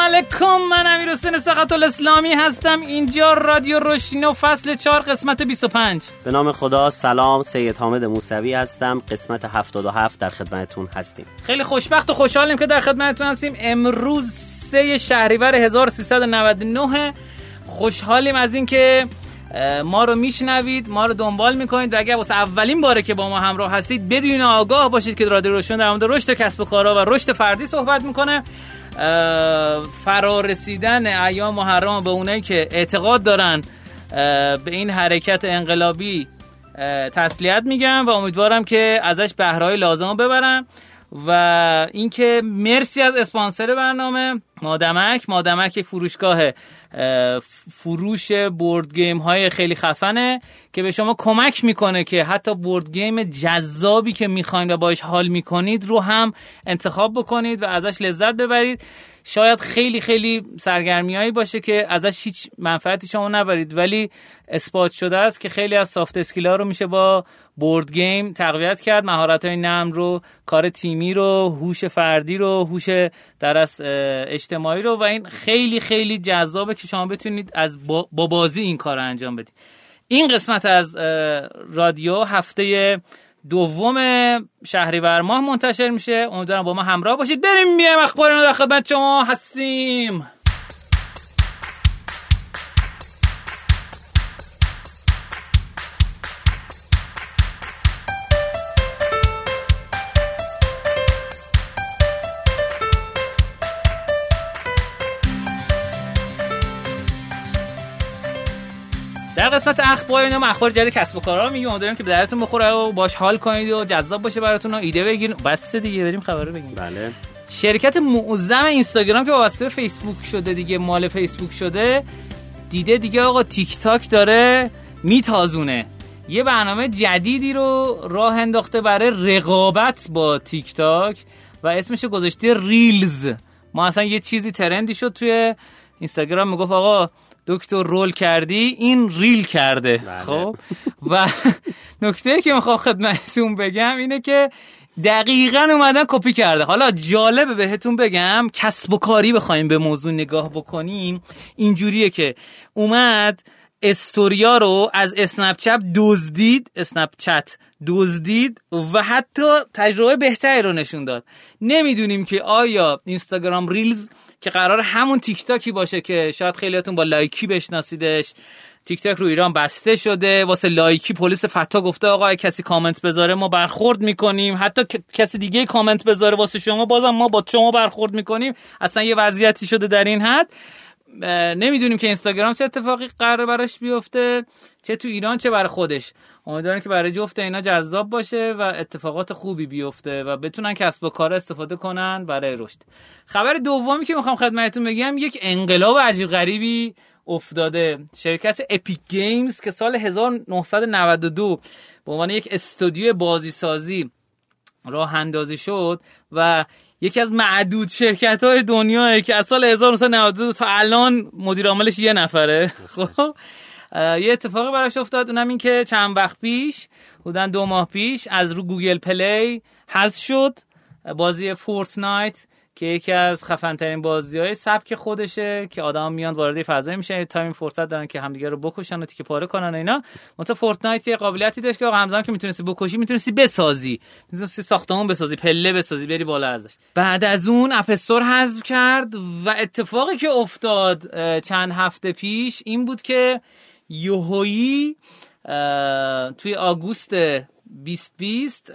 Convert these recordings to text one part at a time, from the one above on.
علیکم من امیر حسین سقط الاسلامی هستم. اینجا رادیو روشینو فصل 4 قسمت 25 به نام خدا سلام. سید حامد موسوی هستم. قسمت 77 در خدمتتون هستیم. خیلی خوشبخت و خوشحالیم که در خدمتتون هستیم. امروز سه شهریور 1399 خوشحالیم از اینکه ما رو میشنوید ما رو دنبال می‌کنید. و اگر واسه اولین باره که با ما همراه هستید بدون آگاه باشید که رادیو روشن در مورد رشد کسب و کارها و رشد فردی صحبت می‌کنه. فرارسیدن ایام محرم به اونایی که اعتقاد دارن به این حرکت انقلابی تسلیت میگم و امیدوارم که ازش بهرهای لازم ببرن و اینکه مرسی از اسپانسر برنامه مادمک. مادمک یک فروشگاه فروش board game های خیلی خفنه که به شما کمک می‌کنه که حتی board game جذابی که می‌خواین و باش حال می‌کنید رو هم انتخاب بکنید و ازش لذت ببرید. شاید خیلی خیلی سرگرمیایی باشه که ازش هیچ منفعتی شما نبرید. ولی اثبات شده است که خیلی از سافت اسکیلا رو میشه با بورد گیم تقویت کرد. مهارت های نرم رو کار تیمی رو هوش فردی رو هوش در اجتماعی رو. و این خیلی خیلی جذابه که شما بتونید از با بازی این کار رو انجام بدید. این قسمت از رادیو هفته دوم شهریور ماه منتشر میشه. امیدوارم با ما همراه باشید. بریم میایم اخبار در خدمت شما. هستیم. قسمت اخبار اینا اخبار جدید کسب و کارا میگم امیدوارم که به دردتون بخوره و باش حال کنید و جذاب باشه براتون و ایده بگیرید بس دیگه بریم خبر رو بگیم. بله. شرکت معظم اینستاگرام که وابسته به فیسبوک شده دیگه مال فیسبوک شده دیده دیگه آقا تیک تاک داره میتازونه. یه برنامه جدیدی رو راه انداخته برای رقابت با تیک تاک و اسمش گذاشته ریلز. ما اصلا یه چیزی ترندی شد توی اینستاگرام. می‌گفت آقا دکتر رول کردی این ریل کرده بله. خب؟ و نکته که می‌خوام خدمتتون بگم اینه که دقیقا اومدن کپی کرده. حالا جالبه بهتون بگم کسب و کاری بخوایم به موضوع نگاه بکنیم اینجوریه که اومد استوریا رو از اسنپ چت دزدید اسنپ چت دزدید و حتی تجربه بهتری رو نشون داد. نمی‌دونیم که آیا اینستاگرام ریلز که قرار همون تیک تاکی باشه که شاید خیلیاتون با لایکی بشناسیدش. تیک تاک رو ایران بسته شده. واسه لایکی پلیس فتا گفته آقا کسی کامنت بذاره ما برخورد می‌کنیم. حتی کسی دیگه کامنت بذاره واسه شما بازم ما با شما برخورد می‌کنیم. اصلا یه وضعیتی شده در این حد. نمی‌دونیم که اینستاگرام چه اتفاقی قرار براش بیفته چه تو ایران چه برای خودش. امیدوارم که برای جفت اینا جذاب باشه و اتفاقات خوبی بیفته و بتونن کسب و کار استفاده کنن برای رشد. خبر دومی که می‌خوام خدمتتون بگم یک انقلاب عجیب غریبی افتاده. شرکت اپیک گیمز که سال 1992 به عنوان یک استودیو بازی سازی راه اندازی شد و یکی از معدود شرکت های دنیاه که از سال 1992 تا الان مدیر عاملش یه نفره. خب؟ یه اتفاقی براش افتاد اونم این که چند وقت پیش بودن دو ماه پیش از رو گوگل پلی حذف شد. بازی فورتنایت که یکی از خفن ترین بازی های سبک خودشه که آدم میان وارد فضایی میشن تا این فرصت دارن که همدیگه رو بکشن و تیکه پاره کنن اینا. منتها فورتنایت یه قابلیتی داشت که آقا همزمان که می‌تونستی بکشی می‌تونستی بسازی. می‌تونستی ساختمون بسازی پله بسازی بری بالا ازش. بعد از اون اپستور حذف کرد و اتفاقی که افتاد چند هفته پیش این بود که یوهویی توی آگوست 2020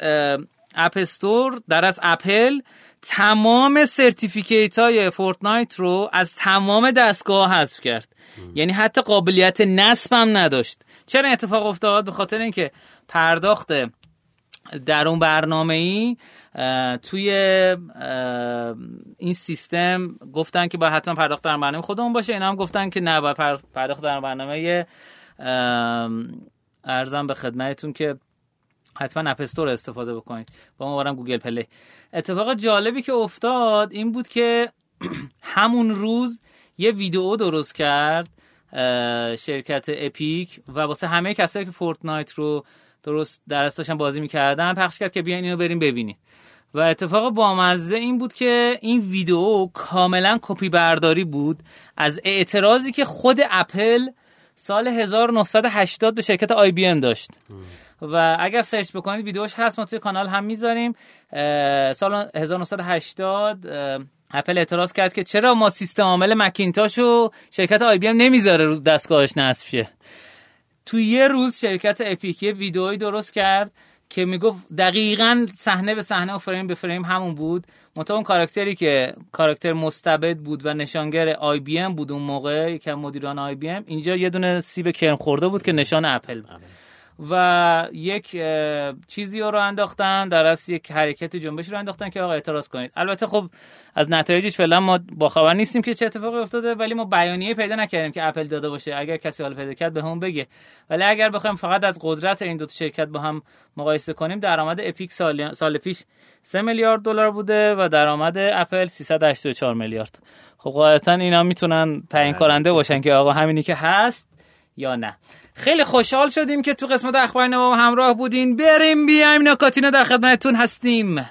اپستور در از اپل تمام certificate های فورتنایت رو از تمام دستگاه حذف کرد. یعنی حتی قابلیت نصب هم نداشت. چرا اتفاق افتاد؟ به خاطر اینکه پرداخت در اون برنامه ای توی این سیستم گفتن که باید حتما پرداخت در برنامه خودمون باشه. اینا هم گفتن که نه باید پرداخت در برنامه عرضم به خدمتتون که حتما اپستور استفاده بکنید. با ما بارم گوگل پلی. اتفاق جالبی که افتاد این بود که همون روز یه ویدیو درست کرد شرکت اپیک و واسه همه کسایی که فورتنایت رو درست درست داشتن بازی می‌کردن پخش کرد که بیاین اینو بریم ببینید. و اتفاق بامزه این بود که این ویدیو کاملا کپی برداری بود از اعتراضی که خود اپل سال 1980 به شرکت آی بی ام داشت. و اگر سرچ بکنید ویدیوش هست ما توی کانال هم می‌ذاریم. سال 1980 اپل اعتراض کرد که چرا ما سیستم عامل مکینتاش و شرکت آی بی ام نمی‌ذاره رو دستگاهش نصب شه. تو یه روز شرکت اپیک یه ویدئویی درست کرد. که می‌گفت دقیقا صحنه به صحنه و فریم به فریم همون بود. منتها اون کاراکتری که کاراکتر مستبد بود و نشانگر آی بی ام بود اون موقع از مدیران آی بی ام اینجا یه دونه سیب کرم خورده بود که نشان اپل بود. و یک چیزی رو انداختن در از یک حرکت جنبش رو انداختن که آقا اعتراض کنید. البته خب از نتایجش فعلا ما با خبر نیستیم که چه اتفاقی افتاده ولی ما بیانیه پیدا نکردیم که اپل داده باشه. اگر کسی حال پیدا کرد به هم بگه. ولی اگر بخوایم فقط از قدرت این دو شرکت با هم مقایسه کنیم درآمد اپیک سال, سال پیش 3 میلیارد دلار بوده و درآمد اپل 384 میلیارد. خب قاعدتا اینا می‌تونن تعیین بله. کننده باشن که آقا همینی که هست. یا نه. خیلی خوشحال شدیم که تو قسمت اخبار نما همراه بودین. بریم بیایم نکاتینا در خدمتتون هستیم.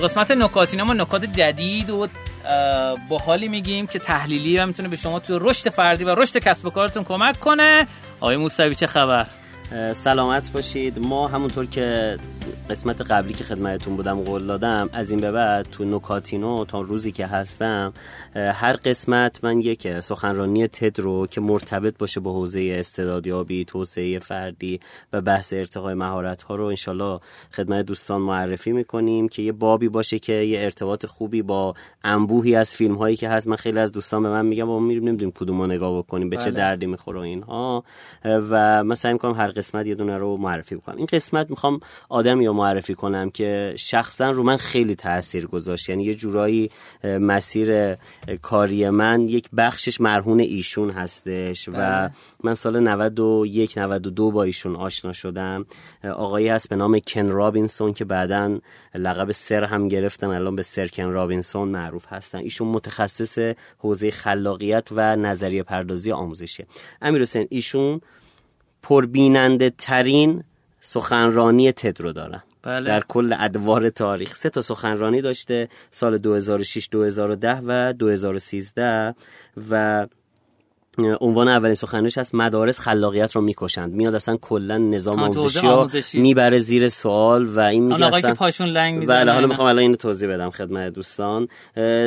تو قسمت نکاتینا ما نکات جدید و با حالی میگیم که تحلیلی و می‌تونه به شما تو رشد فردی و رشد کسب و کارتون کمک کنه. آقای موسوی چه خبر؟ سلامت باشید. ما همونطور که قسمت قبلی که خدمتتون بودم قول دادم از این به بعد تو نکاتینو تا روزی که هستم هر قسمت من یک سخنرانی تد رو که مرتبط باشه با حوزه استعدادیابی توسعه فردی و بحث ارتقای مهارت ها رو انشالله خدمت دوستان معرفی می‌کنیم که یه بابی باشه که یه ارتباط خوبی با انبوهی از فیلم هایی که هست. من خیلی از دوستان به من میگم ما میریم نمی‌دونیم کدوم رو نگاه بکنیم به چه بله. دردی می‌خوره اینها. و من سعی می‌کنم هر قسمت یه دونه رو معرفی بکنم. این قسمت می‌خوام آدم یا معرفی کنم که شخصا رو من خیلی تاثیر گذاشت. یعنی یه جورایی مسیر کاری من یک بخشش مرهون ایشون هستش و بله. من سال 91 92 با ایشون آشنا شدم. آقایی هست به نام کن رابینسون که بعدا لقب سر هم گرفتن الان به سر کن رابینسون معروف هستن. ایشون متخصص حوزه خلاقیت و نظریه پردازی آموزشی امیر حسین ایشون پربیننده ترین سخنرانی تد رو دارن بله. در کل ادوار تاریخ سه تا سخنرانی داشته سال 2006 2010 و 2013 و عنوان اولین سخنرانیش هست مدارس خلاقیت رو می‌کشند. میاد اصلا کلا نظام آموزشی رو می‌بره زیر سوال و این میگه اصلا که پاشون لنگ بله حالا می‌خوام الان اینو توضیح بدم خدمت دوستان.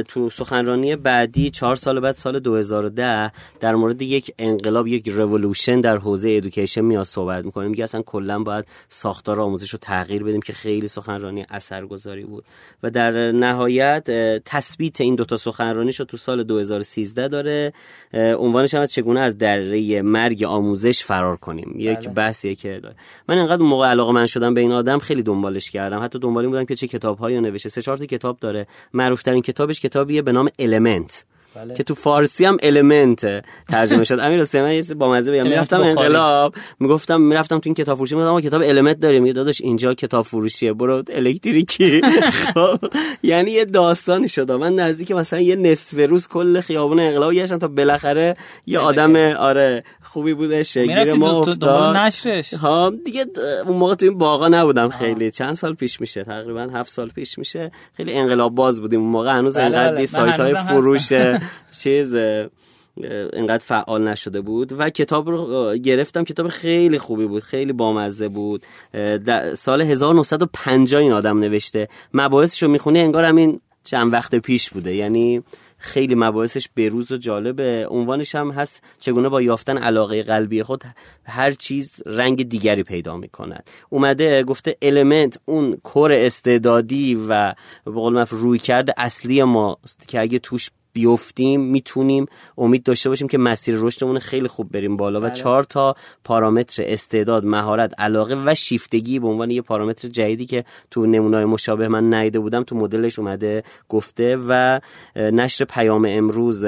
تو سخنرانی بعدی چهار سال بعد سال 2010 در مورد یک انقلاب یک رولوشن در حوزه ادویکیشن میاد صحبت می‌کنه. میگه اصلا کلا باید ساختار آموزش رو تغییر بدیم که خیلی سخنرانی اثرگذاری بود. و در نهایت تثبیت این دوتا سخنرانیش رو تو سال 2013 داره. عنوانش هم چگونه از دره مرگ آموزش فرار کنیم. یک بله. بحثیه که داره. من انقدر اون موقع علاقه من شدم به این آدم خیلی دنبالش کردم. حتی دنبالی بودم که چه کتابهایی نوشته. سه چهار کتاب داره. معروف ترین کتابش کتابیه به نام Element بله. که تو فارسی هم Element ترجمه شد. امیر حسین من با مزه بگم. می‌رفتم انقلاب می‌گفتم می‌رفتم تو این کتاب فروشی می‌گفتم کتاب Element دارین میگه داداش اینجا کتاب فروشیه برو الکتریکی. خب یعنی یه داستانی شد. من نزدیک مثلا یه نصف روز کل خیابون انقلاب گشتم تا بالاخره یه آدم آره خوبی بودش گیر ما افتاد. نشرش؟ ها دیگه اون موقع تو این باغا نبودم خیلی. چند سال پیش میشه؟ تقریبا هفت سال پیش میشه. خیلی انقلاب باز بودیم اون موقع. هنوز بله انقدر بله. سایت های فروش چیز اینقدر فعال نشده بود و کتاب رو گرفتم. کتاب خیلی خوبی بود خیلی بامزه بود. سال 1950 این آدم نوشته. مباحثش رو می‌خونه انگار همین چند وقت پیش بوده. یعنی خیلی مباحثش بروز و جالبه. عنوانش هم هست چگونه با یافتن علاقه قلبی خود هر چیز رنگ دیگری پیدا می‌کند. اومده گفته المنت اون کور استعدادی و به قول روی کرده اصلی ماست که اگه توش بیفتیم می‌تونیم امید داشته باشیم که مسیر رشدمون خیلی خوب بریم بالا و بله. چهار تا پارامتر استعداد مهارت علاقه و شیفتگی به عنوان یه پارامتر جدیدی که تو نمونای مشابه من ندیده بودم تو مدلش اومده گفته و نشر پیام امروز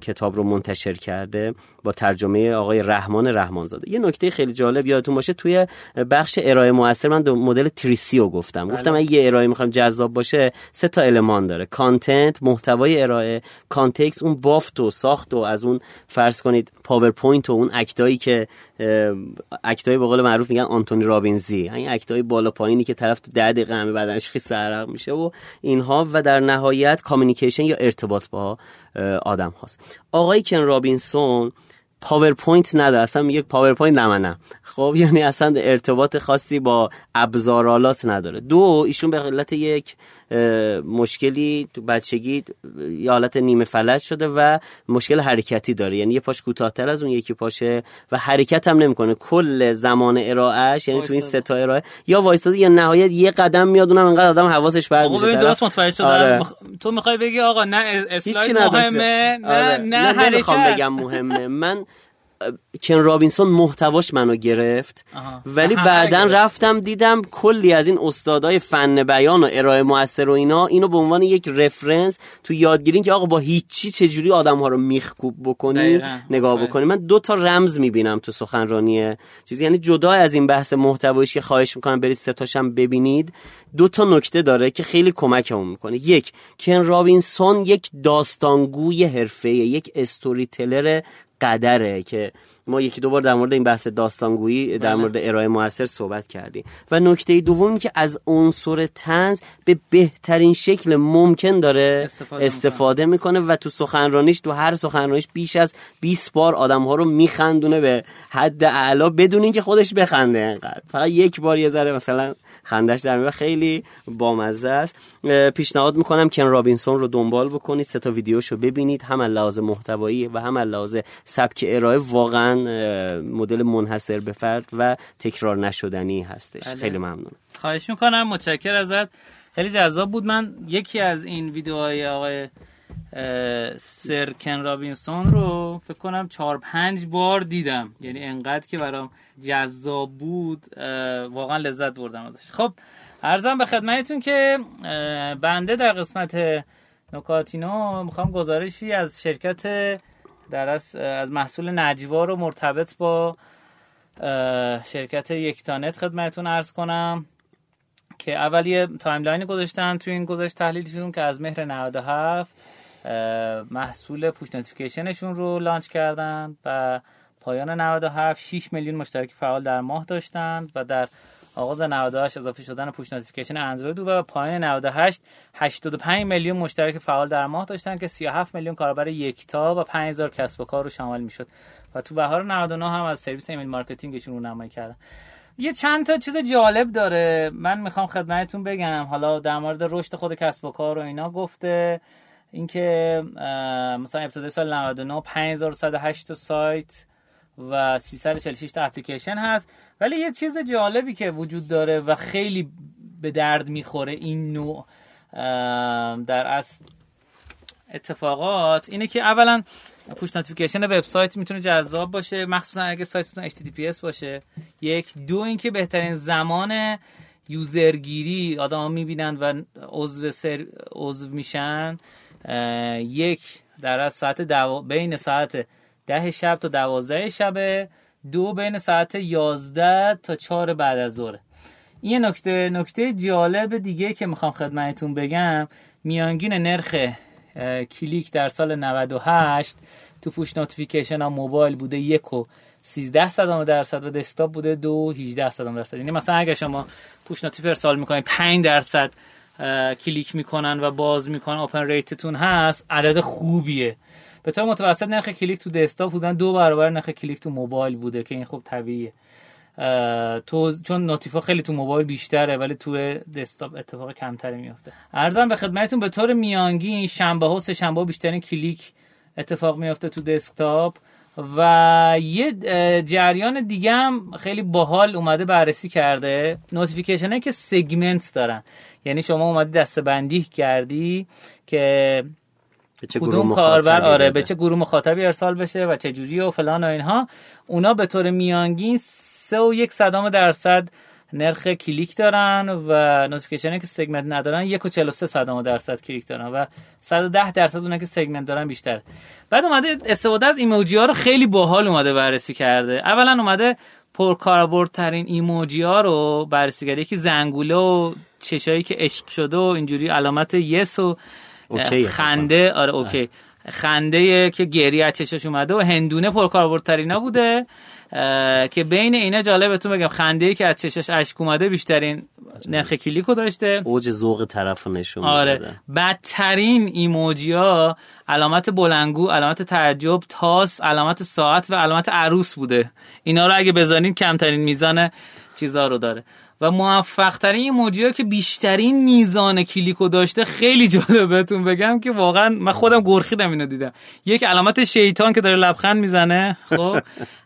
کتاب رو منتشر کرده با ترجمه آقای رحمان رحمانزاده یه نکته خیلی جالب یادتون باشه توی بخش ارائه موثر من مدل تریسیو گفتم بله. گفتم اگه یه ارائه می‌خوام جذاب باشه سه تا المان داره content محتوای ارائه context اون بافت و ساخت و از اون فرض کنید پاورپوینت و اون act هایی که act های به قول معروف میگن آنتونی رابینزی. این act های بالا پایینی که طرف تو 10 دقیقه همه بدنش خیلی سرخ میشه و اینها و در نهایت communication یا ارتباط با آدم هاست. آقای کن رابینسون پاورپوینت نداره اصلا میگه پاورپوینت نه. خب یعنی اصلا ارتباط خاصی با ابزارالات نداره. دو ایشون به علت یک مشکلی تو بچگی یه حالت نیمه فلج شده و مشکل حرکتی داره. یعنی یه پاش کوتاهتر از اون یکی پاشه و حرکت هم نمی‌کنه. کل زمان ارائهش یعنی تو این سه تا ارائه یا وایستاده یا نهایت یه قدم میاد اونم انقدر آدم حواسش آقا ببین درست متوجه شدم. آره. تو می‌خوای بگی آقا نه اسلاید مهمه نه آره. نه, نه, نمی‌خوام بگم مهمه. من کن رابینسون محتواش منو گرفت. ولی بعدا رفتم دیدم کلی از این استادای فن بیان و ارائه موثر و اینا اینو به عنوان یک رفرنس تو یادگیری که آقا با هیچی چجوری آدم ها رو میخکوب بکنی نگاه بکنی. من دو تا رمز می‌بینم تو سخنرانی چیزی یعنی جدا از این بحث محتوایش که خواهش می‌کنم برید ستاشم ببینید. دو تا نکته داره که خیلی کمکمون می‌کنه. یک کن رابینسون یک داستانگوی حرفه یک استوری تلر قدره که ما یکی دو بار در مورد این بحث داستانگویی در بله. مورد ارائه موثر صحبت کردیم. و نکته دوم که از عنصر تنز به بهترین شکل ممکن داره استفاده, استفاده می‌کنه و تو سخنرانیش تو هر سخنرانیش بیش از 20 بار آدم ها رو میخندونه به حد اعلا بدون اینکه خودش بخنده انقدر. فقط یک بار یه ذره مثلا خندش در میاد خیلی بامزه است. پیشنهاد می‌کنم کن رابینسون رو دنبال بکنید. سه تا ویدیوشو ببینید. هم لحاظ محتوایی و هم لحاظ سبک ارائه واقعا مدل منحصر به فرد و تکرار نشدنی هستش. بله. خیلی ممنون خواهش می‌کنم. متشکر ازت. خیلی جذاب بود. من یکی از این ویدیوهای آقای سر کن رابینسون رو فکر کنم چهار پنج بار دیدم. یعنی انقدر که برام جذاب بود. واقعا لذت بردم ازش. خب عرضم به خدمتتون که بنده در قسمت نکاتینو می‌خوام گزارشی از شرکت در از, از محصول نجوا رو مرتبط با شرکت یکتانت خدمتتون عرض کنم که اول یه timeline گذاشتن توی این گزارش تحلیلشون که از مهر 97 محصول push notification شون رو launch کردن و پایان 97 6 میلیون مشترک فعال در ماه داشتند و در آغاز 98 اضافه شدن push notification اندروید و پایان 98 85 میلیون مشترک فعال در ماه داشتن که 37 میلیون کاربر یکتا و 5000 کسب و کار رو شامل می‌شد. و تو بهار 99 هم از سرویس email marketing شون رونمایی کردن. یه چند تا چیز جالب داره. من می‌خوام خدمتتون بگم. حالا در مورد رشد خود کسب و کار و اینا گفته. اینکه مثلا ابتدای سال 99 5108 سایت و 346 تا اپلیکیشن هست. ولی یه چیز جالبی که وجود داره و خیلی به درد می‌خوره این نوع در اصل اتفاقات اینه که اولا push notification وبسایت می‌تونه جذاب باشه مخصوصا اگه سایتتون HTTPS باشه. یک. دو اینکه بهترین زمان user گیری آدم می‌بینن و عضو سر... عضو میشن. یک در از ساعت دو... بین ساعت ده شب تا دوازده شبه. دو بین ساعت یازده تا چهار بعد از ظهر. این نکته نکته جالب دیگه که می‌خوام خدمتتون بگم میانگین نرخ کلیک در سال 98 تو push notification ها موبایل بوده یک و 13 صدم درصد و desktop بوده دو 18 صدم درصد. یعنی مثلا اگر شما push notification ارسال می‌کنید 5 درصد کلیک می‌کنن و باز می‌کنن open rate تون هست عدد خوبیه. به طور متوسط نرخ کلیک تو desktop بودن دو برابر نرخ کلیک تو موبایل بوده که این خوب طبیعیه. تو چون notif ا خیلی تو موبایل بیشتره ولی تو desktop اتفاق کمتری میفته عرضم به خدمتتون به طور میانگین شنبه ها سه شنبه بیشترین کلیک اتفاق میفته تو desktop و یه جریان دیگه هم خیلی باحال اومده بررسی کرده. notification که segment دارن. یعنی شما اومدی دسته‌بندی کردی که به چه کدوم گروه کاربر؟ آره. به چه گروه مخاطبی ارسال بشه و چه جوری و فلان و اینها. اونا به طور میانگین سه و یک صدم درصد نرخ کلیک دارن و notification که segment ندارن یک و 43 صدم درصد کلیک دارن و 110 درصد اونها که segment دارن بیشتر. بعد اومده استفاده از ایموجی ها رو خیلی باحال اومده بررسی کرده. اولا اومده پرکاربردترین ایموجی ها رو بررسی کرده. یکی زنگوله و چشایی که عشق شده و اینجوری علامت yes و OK خنده آره OK. خنده که گریه از چشاش اومده و هندونه پرکاربردترینا بوده که بین اینا جالبتون بگم خنده که از چشاش اشک اومده بیشترین نرخ کلیکو داشته. اوج ذوق طرف نشون آره. بدترین ایموجی ها علامت بلنگو علامت تعجب تاس علامت ساعت و علامت عروس بوده. اینا رو اگه بزنین کمترین میزان چیزا رو داره. و موفق ترین ها که بیشترین میزان کلیکو داشته خیلی جالب بهتون بگم که واقعا من خودم گرخیدم اینو دیدم. یک علامت شیطان که داره لبخند می‌زنه خب؟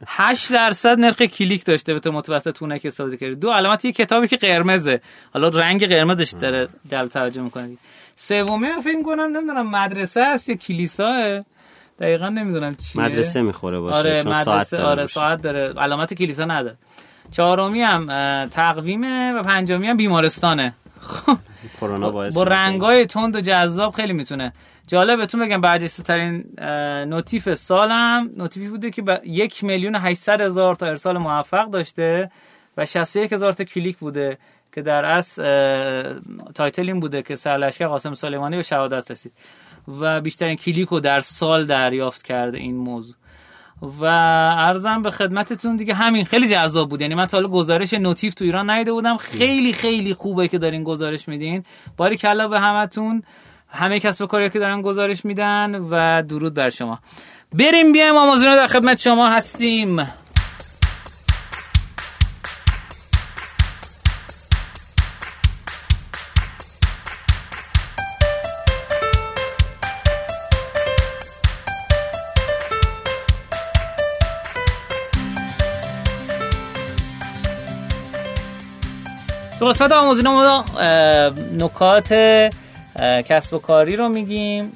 8 درصد نرخ کلیک داشته به متوسط اونه که استفاده کردی. دو علامت یه کتابی که قرمزه. حالا رنگ قرمزش داره جلب توجه می‌کنه. سومی من فکر کنم نمی‌دونم مدرسه است یا کلیساه دقیقا نمی‌دونم چیه. مدرسه می‌خوره باشه آره چون مدرسه ساعت داره. آره. ساعت داره. علامت کلیسا نداره. چهارمی هم تقویمه و پنجمی هم بیمارستانه. خب کرونا باعث با رنگای تند و جذاب خیلی می‌تونه. جالبتون بگم برجسته ترین نوتیف سالم نوتیفی بوده که یک میلیون 800 هزار تا ارسال موفق داشته و 61 هزار تا کلیک بوده که در اصل اه، title این بوده که سرلشکر قاسم سلیمانی به شهادت رسید. و بیشترین کلیک رو در سال دریافت کرده این موضوع. و عرضم به خدمتتون دیگه همین خیلی جذاب بود. یعنی من تا حالا گزارش notif تو ایران ندیده بودم. خیلی. خیلی خوبه که دارین گزارش میدین. باریکلا به همتون. همه کسب و کاری که دارن گزارش میدن و درود بر شما. بریم بیایم آمازون در خدمت شما هستیم. تو قسمت آموزین ما نکات کسب و کاری رو میگیم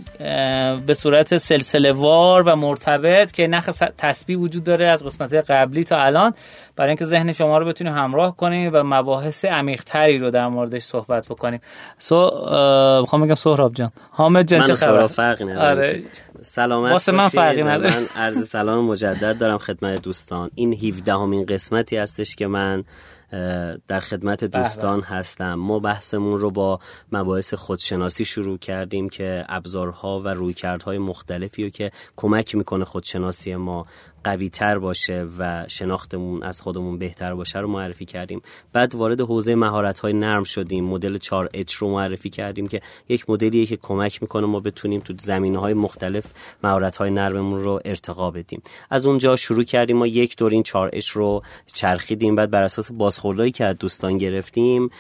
به صورت سلسله وار و مرتبط که نخ تسبیح وجود داره از قسمت قبلی تا الان برای اینکه ذهن شما رو بتونیم همراه کنیم و مباحث عمیق‌تری رو در موردش صحبت بکنیم سو می‌خوام بگم سهراب جان حامد جان چه خبر فرقی نداره آره. سلامت واسه من. فرقی نداره. من عرض سلام مجدد دارم خدمت دوستان این 17 همین قسمتی هستش که من در خدمت دوستان هستم. ما بحثمون رو با مباحث خودشناسی شروع کردیم که ابزارها و رویکردهای مختلفی رو که کمک می‌کنه خودشناسی ما قوی تر باشه و شناختمون از خودمون بهتر باشه رو معرفی کردیم. بعد وارد حوزه مهارت های نرم شدیم. مدل 4 اچ رو معرفی کردیم که یک مدلیه که کمک می‌کنه ما بتونیم تو زمینه های مختلف مهارت های نرممون رو ارتقا بدیم. از اونجا شروع کردیم. ما یک دور این 4 اچ رو چرخیدیم. بعد بر اساس بازخوردهایی که از دوستان گرفتیم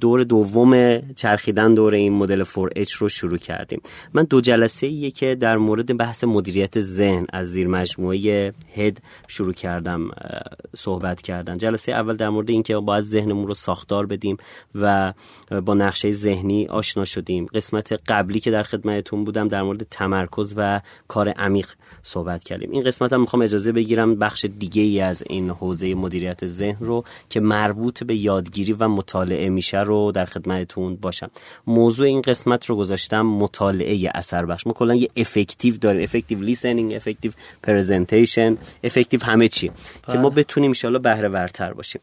دور دوم چرخیدن دور این مدل 4 اچ رو شروع کردیم. من دو جلسه ایه که در مورد بحث مدیریت ذهن از زیر مجموعه هد شروع کردم صحبت کردن. جلسه اول در مورد اینکه باید ذهنمون رو ساختار بدیم و با نقشه ذهنی آشنا شدیم. قسمت قبلی که در خدمتتون بودم در مورد تمرکز و کار عمیق صحبت کردیم. این قسمت هم می‌خوام اجازه بگیرم بخش دیگه ای از این حوزه مدیریت ذهن رو که مربوط به یادگیری و مطالعه میشه رو در خدمتتون باشم. موضوع این قسمت رو گذاشتم مطالعه اثر بخش. ما کلا یه effective داریم. effective listening effective presentation effective همه چی. که ما بتونیم ان بهره ورتر باشیم.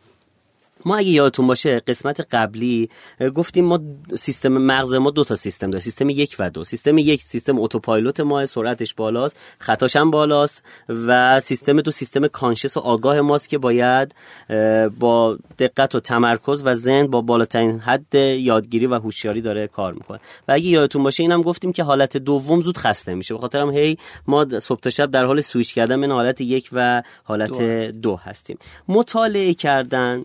ما اگه یادتون باشه قسمت قبلی گفتیم ما سیستم مغز ما دو تا سیستم داره سیستم یک و دو. سیستم یک سیستم اتوپایلوت ما سرعتش بالاست خطاش هم بالاست و سیستم دو سیستم کانشس و آگاه ماست که باید با دقت و تمرکز و ذهن با بالاترین حد یادگیری و هوشیاری داره کار می‌کنه. و اگه یادتون باشه اینم گفتیم که حالت دوم زود خسته میشه. به خاطر هم هی ما صبح تا شب در حال سویچ کردن بین حالت یک و حالت دو هستیم. مطالعه کردن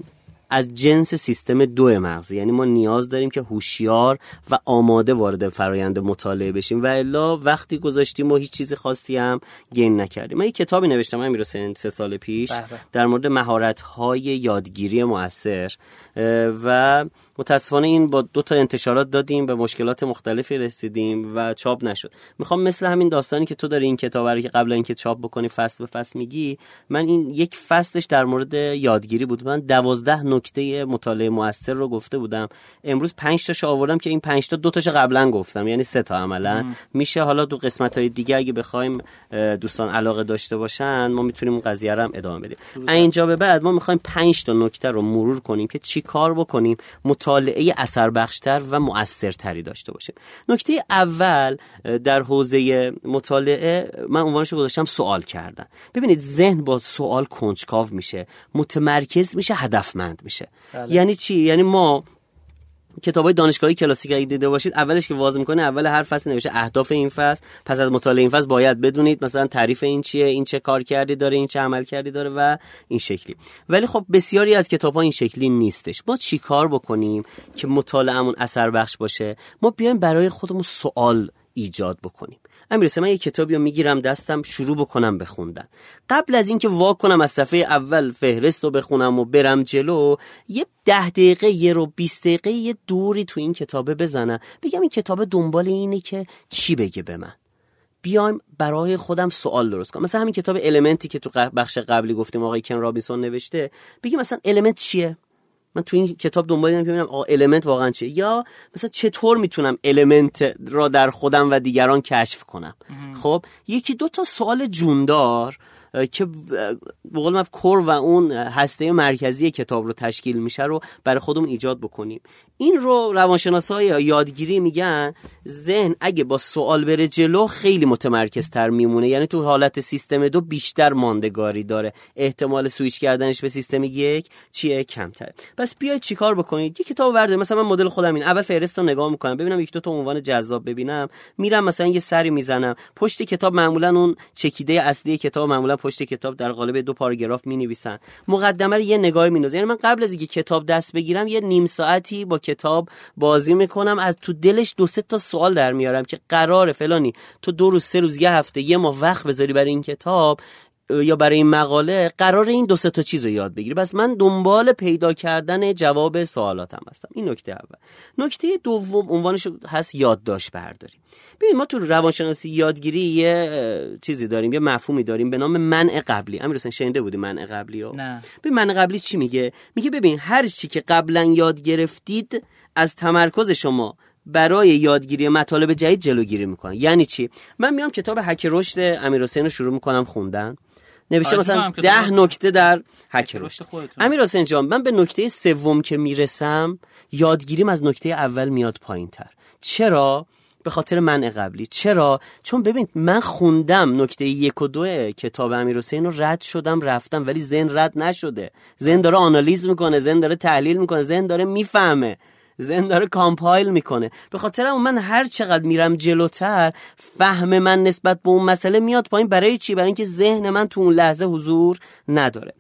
از جنس سیستم دو مغزی یعنی ما نیاز داریم که هوشیار و آماده وارد فرایند مطالعه بشیم. و الا وقتی گذاشتیم و هیچ چیز خاصی هم گین نکردیم. من یک کتابی نوشتم همین سه سال پیش به. در مورد مهارت های یادگیری مؤثر. و متاسفانه این با دو تا انتشارات دادیم به مشکلات مختلفی رسیدیم و چاپ نشد. می‌خوام مثل همین داستانی که تو داری این کتاب رو که قبل اینکه چاپ بکنی فصل به فصل میگی من این یک فصلش در مورد یادگیری بود. من دوازده نکته مطالعه موثر رو گفته بودم. امروز پنج تاشو آوردم که این پنج تا دو تاشو قبلا گفتم. یعنی سه تا عملا. میشه حالا دو قسمت های دیگه اگه بخوایم دوستان علاقه داشته باشن ما می‌تونیم اون قضیه رو هم ادامه بدیم. اینجا به بعد ما می‌خوایم پنج تا نکته رو مرور کنیم که چی کار بکنیم مطالعه اثر بخشتر و مؤثرتری داشته باشیم. نکته اول در حوزه مطالعه من عنوانش رو گذاشتم سوال کردن. ببینید ذهن با سوال کنجکاو میشه متمرکز میشه هدفمند میشه. بله. یعنی چی؟ یعنی ما کتابای دانشگاهی کلاسیک اگه دیده باشید اولش که واضح می‌کنه اول هر فصل نوشته اهداف این فصل. پس از مطالعه این فصل باید بدونید مثلا تعریف این چیه این چه کار کردی داره این چه عمل کردی داره و این شکلی. ولی خب بسیاری از کتاب این شکلی نیستش. ما چی کار بکنیم که مطالعهمون اثر بخش باشه؟ ما بیایم برای خودمون سوال ایجاد بکنیم. امیرسه من یه کتابی رو می‌گیرم دستم شروع بکنم بخوندن. قبل از اینکه وا کنم از صفحه اول فهرست رو بخونم و برم جلو یه ده دقیقه یه رو 20 دقیقه یه دوری تو این کتابه بزنم. بگم این کتاب دنبال اینه که چی بگه به من. بیایم برای خودم سوال درست کنم. مثلا همین کتاب المنتی که تو بخش قبلی گفتیم آقای کن رابینسون نوشته. بگیم مثلا element چیه؟ من تو این کتاب دنبال اینم که ببینم آقا element واقعا چیه. یا مثلا چطور می‌تونم element را در خودم و دیگران کشف کنم؟ خب یکی دو تا سوال جوندار که به قول core و اون هسته مرکزی کتاب رو تشکیل میشه رو برای خودمون ایجاد بکنیم. این رو روانشناسای یادگیری میگن ذهن اگه با سوال بره جلو خیلی متمرکز تر میمونه. یعنی تو حالت سیستم دو بیشتر ماندگاری داره. احتمال سویچ کردنش به سیستم یک چیه؟ کمتر پس بیاید چیکار بکنید؟ یه کتاب ورده. مثلا من مدل خودم این اول فهرست رو نگاه می‌کنم. ببینم یک دو تا عنوان جذاب ببینم. میرم مثلا یه سری می‌زنم. پشت کتاب معمولا اون چکیده اصلی کتاب معمولا پشت کتاب در قالب دو پاراگراف می نویسن مقدمه رو یه نگاهی میندازن یعنی من قبل از اینکه کتاب دست بگیرم یه نیم ساعتی با کتاب بازی می‌کنم. از تو دلش دو سه تا سوال در میارم که قرار فلانی تو دو روز سه روز یه هفته یه ماه وقت بذاری برای این کتاب. یا برای این مقاله قرار این دو سه تا چیز رو یاد بگیری. بس من دنبال پیدا کردن جواب سوالاتم هستم. این نکته اول. نکته دوم عنوانش هست یادداشت برداری. ببین ما تو روانشناسی یادگیری یه چیزی داریم یه مفهومی داریم به نام منع قبلی. امیر حسین شنیده بودی منع قبلی ها نه. ببین منع قبلی چی میگه؟ میگه ببین هر چی که قبلا یاد گرفتید از تمرکز شما برای یادگیری مطالب جدید جلوگیری می‌کنه. یعنی چی؟ من میام کتاب حک رشد امیر رو شروع می‌کنم خوندن. نوشته مثلا ده نکته در حک رشد امیر حسین جان من به نکته سوم که می‌رسم یادگیریم از نکته اول میاد پایین تر چرا؟ به خاطر منع قبلی. چرا؟ چون ببین من خوندم نکته یک و دو کتاب امیر حسین رو رد شدم رفتم ولی ذهن رد نشده. ذهن داره آنالیز می‌کنه ذهن داره تحلیل می‌کنه ذهن داره می‌فهمه. ذهن داره کامپایل می‌کنه. به خاطر من هر چقدر میرم جلوتر فهم من نسبت به اون مسئله میاد پایین. برای چی؟ برای اینکه ذهن من تو اون لحظه حضور نداره.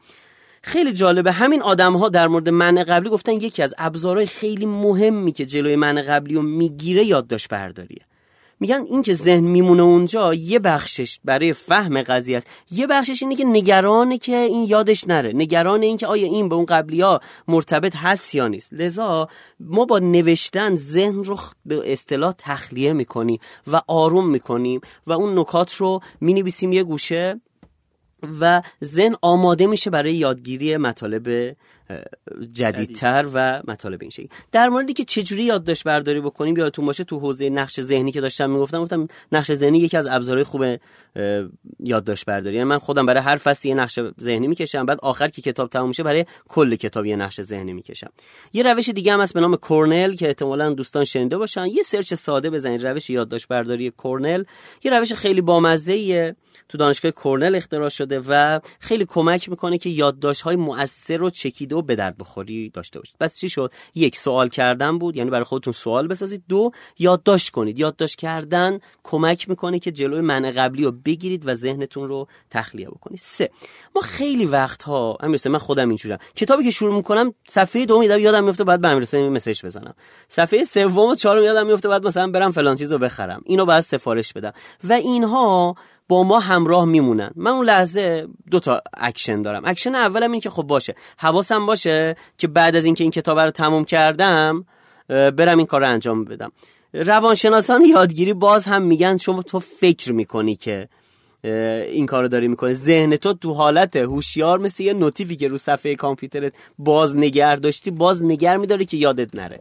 خیلی جالبه همین آدم ها در مورد من قبلی گفتن یکی از ابزارهای خیلی مهمی که جلوی من قبلی رو می‌گیره یادداشت برداریه. میگن این که ذهن میمونه اونجا یه بخشش برای فهم قضیه است. یه بخشش اینه که نگرانه که این یادش نره. نگران این که آیا این به اون قبلی ها مرتبط هست یا نیست. لذا ما با نوشتن ذهن رو به اصطلاح تخلیه می‌کنیم و آروم می‌کنیم و اون نکات رو می‌نویسیم یه گوشه و ذهن آماده میشه برای یادگیری مطالب جدیدتر و مطالب این شکلی. در موردی که چجوری یادداشت برداری بکنیم یادتون باشه تو حوزه نقش ذهنی که داشتم می‌گفتم گفتم نقش ذهنی یکی از ابزارهای خوب یادداشت برداری. یعنی من خودم برای هر فصل یه نقش ذهنی می‌کشم بعد آخر که کتاب تموم میشه برای کل کتاب یه نقش ذهنی می‌کشم. یه روش دیگه هم هست به نام کورنل که احتمالا دوستان شنیده باشن. یه سرچ ساده بزنید روش یادداشت برداری کورنل. یه روش خیلی بامزه تو دانشگاه کورنل اختراع شده و خیلی کمک می‌کنه که یادداشت های مؤثر و چکیده و به درد بخوری داشته باشید. بس چی شد؟ یک سوال کردن بود یعنی برای خودتون سوال بسازید. دو یادداشت کنید. یادداشت کردن کمک می‌کنه که جلوی من قبلی رو بگیرید و ذهنتون رو تخلیه بکنید. سه ما خیلی وقت ها من خودم اینجورم کتابی که شروع می‌کنم صفحه دوم یادم میفته بعد به امیر message بزنم. صفحه سوم و چهارم یادم میفته بعد مثلا برم فلان چیزو بخرم. اینو بعد سفارش بدم. و اینها با ما همراه میمونن. من اون لحظه دو تا اکشن دارم. اکشن اولم این که خب باشه. حواسم باشه که بعد از اینکه این کتاب رو تموم کردم برم این کار رو انجام بدم. روانشناسان یادگیری باز هم میگن شما تو فکر می‌کنی که این کارو داری می‌کنه ذهن تو تو حالت هوشیار مثل یه نوتیفی که رو صفحه کامپیوترت باز نگر داشتی باز نگر میداره که یادت نره.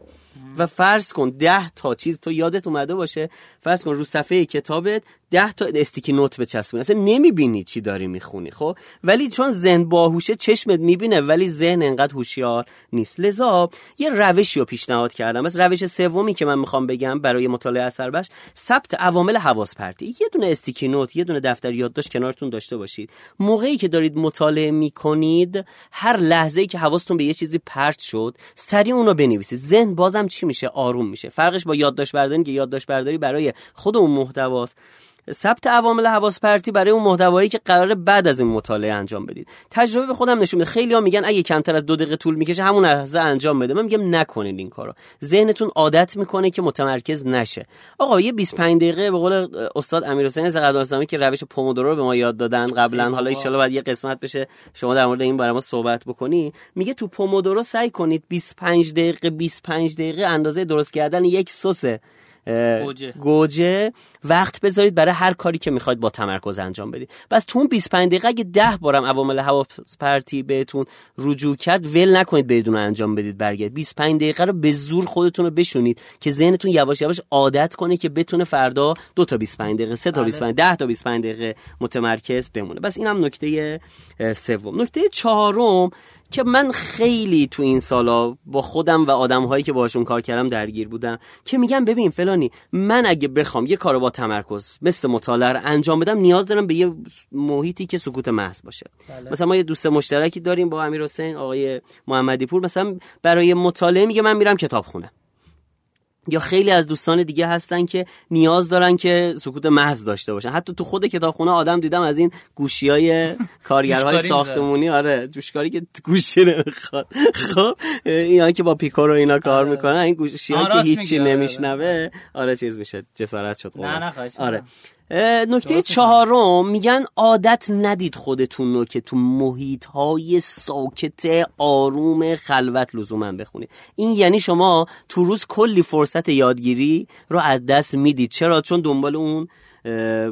و فرض کن ده تا چیز تو یادت اومده باشه. فرض کن رو صفحه کتابت ده تا استیکی نوت بچسبونی اصلا نمی‌بینی چی داری می‌خونی خب؟ ولی چون ذهن باهوشه چشمت می‌بینه ولی ذهن انقدر هوشیار نیست. لذا یه روشی رو پیشنهاد کردم. از روش سومی که من می‌خوام بگم برای مطالعه اثر بخش ثبت عوامل حواس پرتی یه دونه استیکی نوت یه دونه دفتر یادداشت کنارتون داشته باشید. موقعی که دارید مطالعه می‌کنید هر لحظه ای که حواستون به یه چیزی پرت شد سریع اونو بنویسید. ذهن بازم چی میشه؟ آروم میشه. فرقش با یادداشت برداری که یادداشت برداری برای خود اون محتواست. ثبت عوامل حواس پرتی برای اون محتوایی که قراره بعد از این مطالعه انجام بدید. تجربه به خودم نشون میده. خیلی ها میگن اگه کمتر از دو دقیقه طول می‌کشه همون لحظه انجام بده. من میگم نکنید این کارو. ذهنتون عادت می‌کنه که متمرکز نشه. آقا یه 25 دقیقه به قول استاد امیرحسین زغداسلامی که روش پومودورو رو به ما یاد دادن قبلا. حالا ان بعد یه قسمت بشه شما در مورد این برای ما صحبت بکنی. میگه تو پومودورو سعی کنید 25 دقیقه 25 دقیقه اندازه درست کردن یک سسه گوجه. گوجه. وقت بذارید برای هر کاری که می‌خواید با تمرکز انجام بدید. بس تو اون 25 دقیقه اگه 10 بارم عوامل حواس پرتی بهتون رجوع کرد ول نکنید بدون انجام بدید برگرد. 25 دقیقه رو به زور خودتون رو بشونید که ذهنتون یواش یواش عادت کنه که بتونه فردا دو تا 25 دقیقه سه تا 25 بله. 10 تا 25 دقیقه متمرکز بمونه. بس اینم نکته سوم. نکته چهارم که من خیلی تو این سالا با خودم و آدمهایی که باشون کار کردم درگیر بودم که میگم ببین فلانی من اگه بخوام یه کارو با تمرکز مثل مطالعه رو انجام بدم نیاز دارم به یه محیطی که سکوت محض باشه بله. مثلا ما یه دوست مشترکی داریم با امیر حسین آقای محمدی پور مثلا برای مطالعه میگه من میرم کتابخونه یا خیلی از دوستان دیگه هستن که نیاز دارن که سکوت محض داشته باشن. حتی تو خود کتابخونه آدم دیدم از این گوشی های کارگرهای ساختمونی آره جوشکاری که گوشی نمی‌خواد. خب اینا که با پیکو رو اینا کار آره. می‌کنن این گوشی ها که هیچی آره. نمیشنوه آره. چیز میشه جسارت شد نه نه آره. نکته چهارم میگن عادت ندید خودتون رو که تو محیط های ساکت آروم خلوت لزوما بخونید. این یعنی شما تو روز کلی فرصت یادگیری رو از دست می‌دید. چرا؟ چون دنبال اون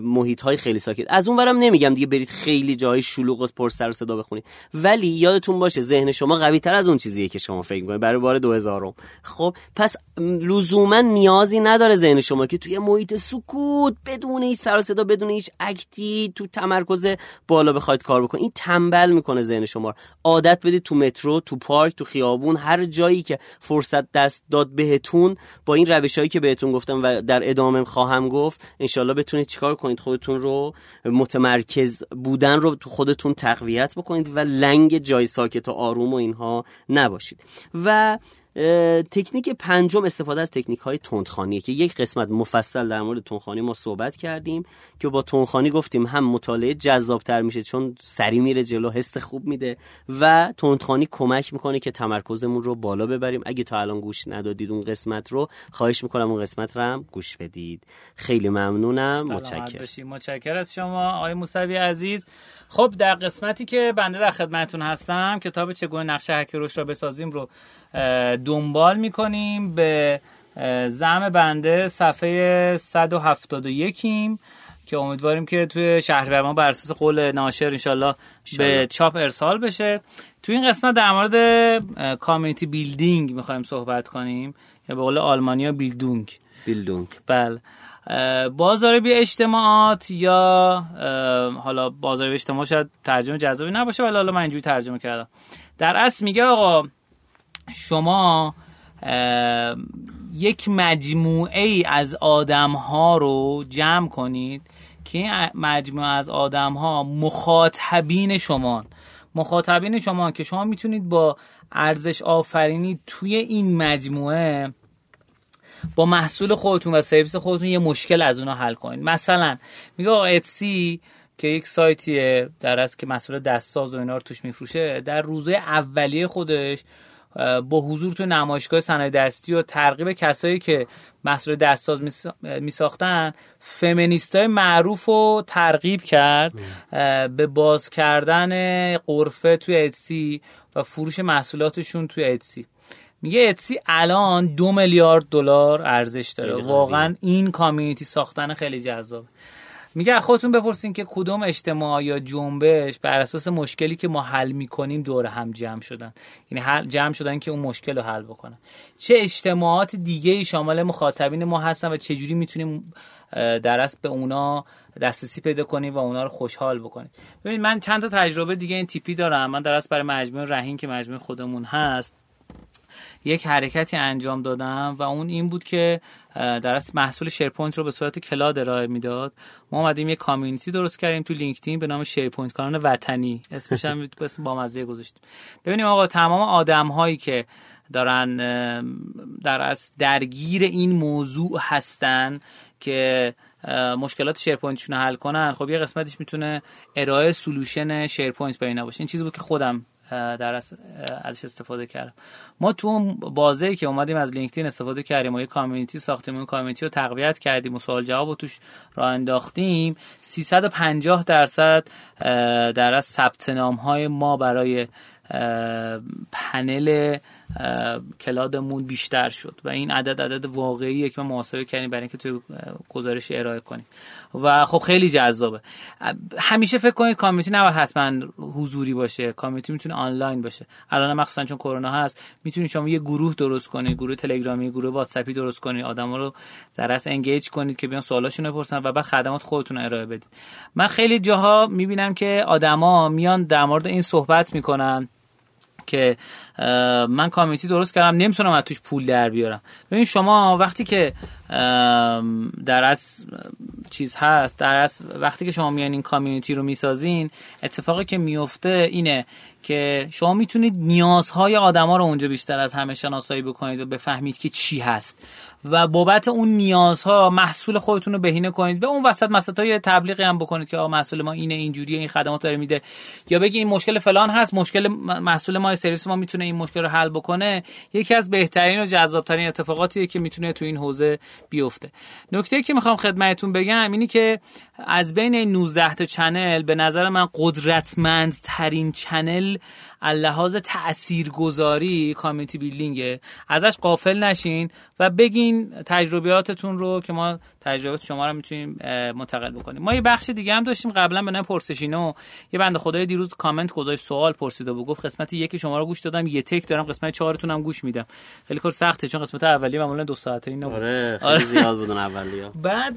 محیط های خیلی ساکت. از اون برم نمیگم دیگه برید خیلی جای شلوغ و پر سر و صدا بخونید. ولی یادتون باشه ذهن شما قوی تر از اون چیزیه که شما فکر می‌کنید. برای بار 2000 خب پس لزوما نیازی نداره ذهن شما که توی محیط سکوت بدون هیچ سر و صدا بدون هیچ اکتی تو تمرکز بالا بخواید کار بکنید. این تنبل می‌کنه ذهن شما. عادت بدید تو مترو تو پارک تو خیابون هر جایی که فرصت دست داد بهتون با این روشهایی که بهتون گفتم و در ادامه خواهم گفت انشالله بتونید چیکار کنید خودتون رو متمرکز بودن رو تو خودتون تقویت بکنید و لنگ جای ساکت و آروم و اینها نباشید. و تکنیک پنجم استفاده از تکنیک های تندخانیه که یک قسمت مفصل در مورد تندخانی ما صحبت کردیم که با تندخانی گفتیم هم مطالعه جذابتر میشه چون سری میره جلو حس خوب میده و تندخانی کمک می‌کنه که تمرکزمون رو بالا ببریم. اگه تا الان گوش ندادید اون قسمت رو خواهش می‌کنم اون قسمت رو هم گوش بدید. خیلی ممنونم. متشکرم. متشکر از شما آقای موسوی عزیز. خب در قسمتی که بنده در خدمتتون هستم کتاب چگونه نقشه هکروش را بسازیم رو دنبال می‌کنیم به زم بنده صفحه 171 ایم که امیدواریم که توی شهر ما بر اساس قول ناشر انشالله به چاپ ارسال بشه. توی این قسمت در مورد کامیونیتی بیلدینگ می‌خوایم صحبت کنیم. یا به قول آلمانیا بیلدونگ. بیلدونگ. بله. بازار اجتماعات یا حالا بازار اجتماع شاید ترجمه جذابی نباشه ولی حالا من اینجوری ترجمه کردم. در اصل میگه آقا شما یک مجموعه ای از آدم ها رو جمع کنید که این مجموعه از آدم ها مخاطبین شما مخاطبین شما که شما می‌تونید با ارزش آفرینی توی این مجموعه با محصول خودتون و سرویس خودتون یه مشکل از اونها حل کنید. مثلا میگه اتسی که یک سایتیه در از که محصول دستساز و اینا رو توش میفروشه در روزه اولیه خودش با حضور تو نمایشگاه صنایع دستی و ترغیب کسایی که محصول دستساز می ساختن فمینیست معروف رو ترغیب کرد به باز کردن قرفه توی اتسی و فروش محصولاتشون توی اتسی میگه اتسی الان دو میلیارد دلار ارزش داره. واقعا این کامیونیتی ساختن خیلی جذاب میگه خودتون بپرسین که کدوم اجتماع یا جنبش بر اساس مشکلی که ما حل می‌کنیم دور هم جمع شدن. یعنی جمع شدن که اون مشکل رو حل بکنن. چه اجتماعات دیگه شامل مخاطبین ما هستن و چجوری می‌تونیم در اصل به اونا دسترسی پیدا کنیم و اونا رو خوشحال بکنیم؟ ببین من چند تا تجربه دیگه این تیپی دارم. من در اصل برای مجموعه رهین که مجموعه خودمون هست. یک حرکتی انجام دادم و اون این بود که در اصل محصول SharePoint رو به صورت cloud ارائه می‌داد. ما اومدیم یه community درست کردیم تو LinkedIn به نام SharePoint کاران وطنی. اسمش هم با مزه گذاشتیم. ببینیم آقا تمام آدم هایی که دارن در اصل درگیر این موضوع هستن که مشکلات SharePoint شون حل کنن خب یه قسمتش می‌تونه ارائه solution SharePoint به اینا باشه. این چیزی بود که خودم در ازش استفاده کردم. ما تو اون بازه که اومدیم از LinkedIn استفاده کردیم و یه community ساختیم. اون community رو تقویت کردیم و سوال جواب رو توش راه انداختیم. 350 درصد در از ثبت نام های ما برای panel cloud مون بیشتر شد و این عدد عدد واقعیه که ما محاسبه کردیم برای اینکه توی گزارش ارائه کنیم. و خب خیلی جذابه. همیشه فکر کنید community نباید حتما حضوری باشه. community می‌تونه آنلاین باشه. الان مخصوصا چون کرونا هست می‌تونید شما یه گروه درست کنید گروه تلگرامی گروه واتساپی درست کنید آدما رو در اصل انگیج کنید که بیان سوالاشون بپرسن و بعد خدمات خودتون ارائه بدید. من خیلی جاها می‌بینم که آدما میان در مورد این صحبت می‌کنن. که من کامیونیتی درست کردم نمی‌تونم از توش پول در بیارم. ببین شما وقتی که در از چیز هست در از وقتی که شما میان این کامیونیتی رو می‌سازین اتفاقی که میفته اینه که شما می‌تونید نیازهای آدما رو اونجا بیشتر از همه شناسایی بکنید و بفهمید که چی هست. و بابت اون نیازها محصول خودتون رو بهینه کنید و اون وسط مثلا های تبلیغی هم بکنید که آقا محصول ما اینه اینجوریه این خدمات داره میده. یا بگی این مشکل فلان هست مشکل محصول ما سرویس ما می‌تونه این مشکل رو حل بکنه. یکی از بهترین و جذابترین اتفاقاتیه که می‌تونه تو این حوزه بیفته. نکته که می‌خوام خدمتتون بگم اینی که از بین 19 تا channel به نظر من قدرتمندترین channel لحاظ تاثیرگذاری community building ه ازش قافل نشین و بگین تجربیاتتون رو که ما تجربیات شما رو می‌تونیم منتقل بکنیم. ما یه بخش دیگه هم داشتیم قبلا به نام پرسشینو. یه بنده خدای دیروز کامنت گذاشت سوال پرسید و گفت قسمت یکی شما رو گوش دادم یه تک دارم قسمت چهارتون هم گوش میدم. خیلی کار سخته چون قسمت اولیه معمولا دو ساعته اینا آره خیلی آره. زیاد بودن اولیه. بعد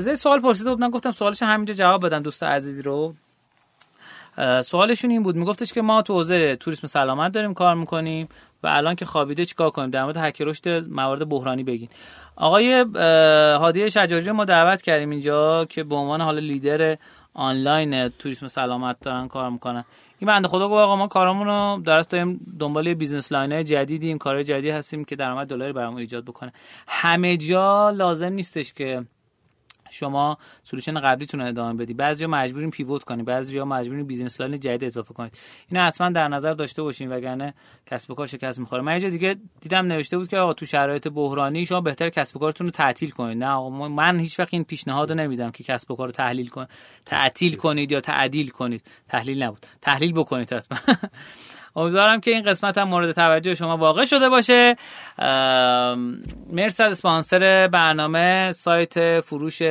زه سوال پرسیده بودن گفتم سوالش همینجا جواب بدم دوست عزیزی رو. سوالشون این بود. میگفتش که ما تو حوزه توریسم سلامت داریم کار می‌کنیم و الان که خوابیده چیکار کنیم؟ در مورد هک رشد موارد بحرانی بگین. آقای هادی شجاجی ما دعوت کردیم اینجا که به عنوان حالا leader online توریسم سلامت دارن کار می‌کنن. این بنده خدا گفت آقا ما کارامون رو درست داریم دنبال business line جدیدیم کارهای جدیدی هستیم که درآمد دلاری برامون ایجاد بکنه. همه جا لازم نیستش که شما solution قبلیتون رو ادامه بدی. بعضیا مجبورین pivot کنید بعضیا مجبورین business line جدید اضافه کنید اینو حتما در نظر داشته باشین وگرنه کسب و کار شکست می‌خوره. من یه دیگه دیدم نوشته بود که آقا تو شرایط بحرانی شما بهتر کسب و کارتون رو تعطیل کنید. نه آقا من هیچ وقت این پیشنهاد نمیدم که کسب و کار رو تحلیل کنید تعطیل کنید یا تعدیل کنید. تحلیل نبود. تحلیل بکنید حتما. امیدوارم که این قسمت هم مورد توجه شما واقع شده باشه. مرسی از اسپانسر برنامه سایت فروش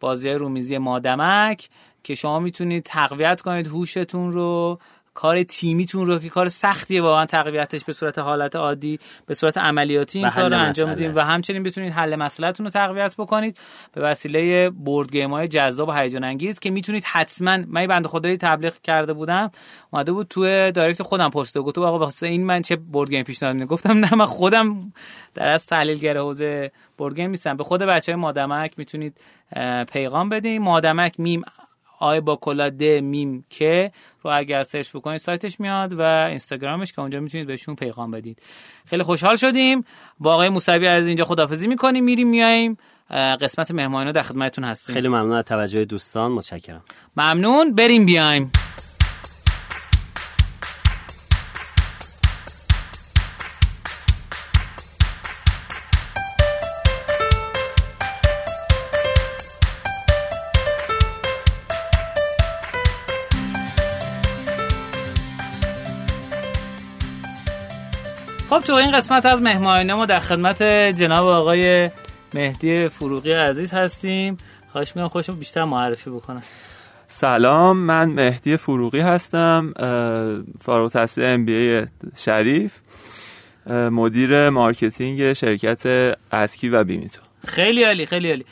بازی رومیزی مادمک که شما می‌تونید تقویت کنید هوشتون رو. کار تیمیتون رو که کار سختیه واقعا تقویتش به صورت حالت عادی به صورت عملیاتی این کار رو انجام میدیم و همچنین بتونید حل مسئلهتون رو تقویت بکنید به وسیله board game های جذاب و هیجان انگیز که می‌تونید حتما من بنده خدایی تبلیغ کرده بودم اومده بود تو direct خودم پست گفت آقا واسه این من چه board game پیشنهاد گفتم نه من خودم در از تحلیلگر حوزه board game نیستم. به خود بچه های مادمک می‌تونید پیغام بدین. مادمک میم آی با کلا د میم که رو اگر search بکنید سایتش میاد و اینستاگرامش که اونجا می‌تونید بهشون پیغام بدید. خیلی خوشحال شدیم. با آقای موسوی از اینجا خدافظی می‌کنیم میریم میاییم. قسمت مهمانو در خدمتتون هستیم. خیلی ممنون از توجه دوستان. متشکرم. ممنون. بریم بیایم. تو این قسمت از مهمانه ما در خدمت جناب آقای مهدی فروغی عزیز هستیم. خواهش می‌کنم خودشون بیشتر معرفی بکنن. سلام من مهدی فروغی هستم فارغ التحصیل MBA شریف مدیر marketing شرکت ازکی و بیمیتو خیلی عالی خیلی عالی.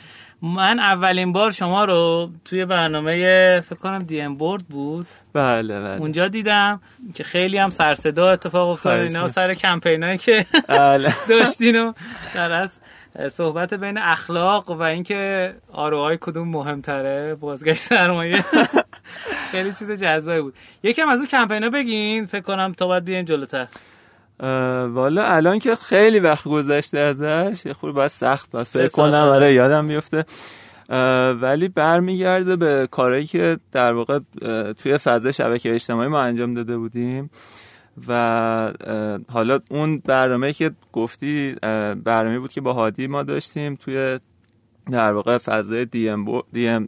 من اولین بار شما رو توی برنامه فکر کنم DM Board بود. بله بله. اونجا دیدم که خیلی هم سرصدا اتفاق افتاد. اینا سر کمپینایی که بله. داشتین و در از صحبت بین اخلاق و اینکه آروهای کدوم مهمتره بازگشت سرمایه. خیلی چیز جزایی بود. یکم از اون کمپینا بگین فکر کنم تا باید بیایم جلوتر. والا الان که خیلی وقت گذشته ازش یه خوری باید سخت باید فکر کنم. آره یادم بیفته. ولی برمیگرده به کارهایی که در واقع توی فضای شبکه اجتماعی ما انجام داده بودیم. و حالا اون برنامه که گفتی برنامه بود که با هادی ما داشتیم توی در واقع فضای DM Board, DM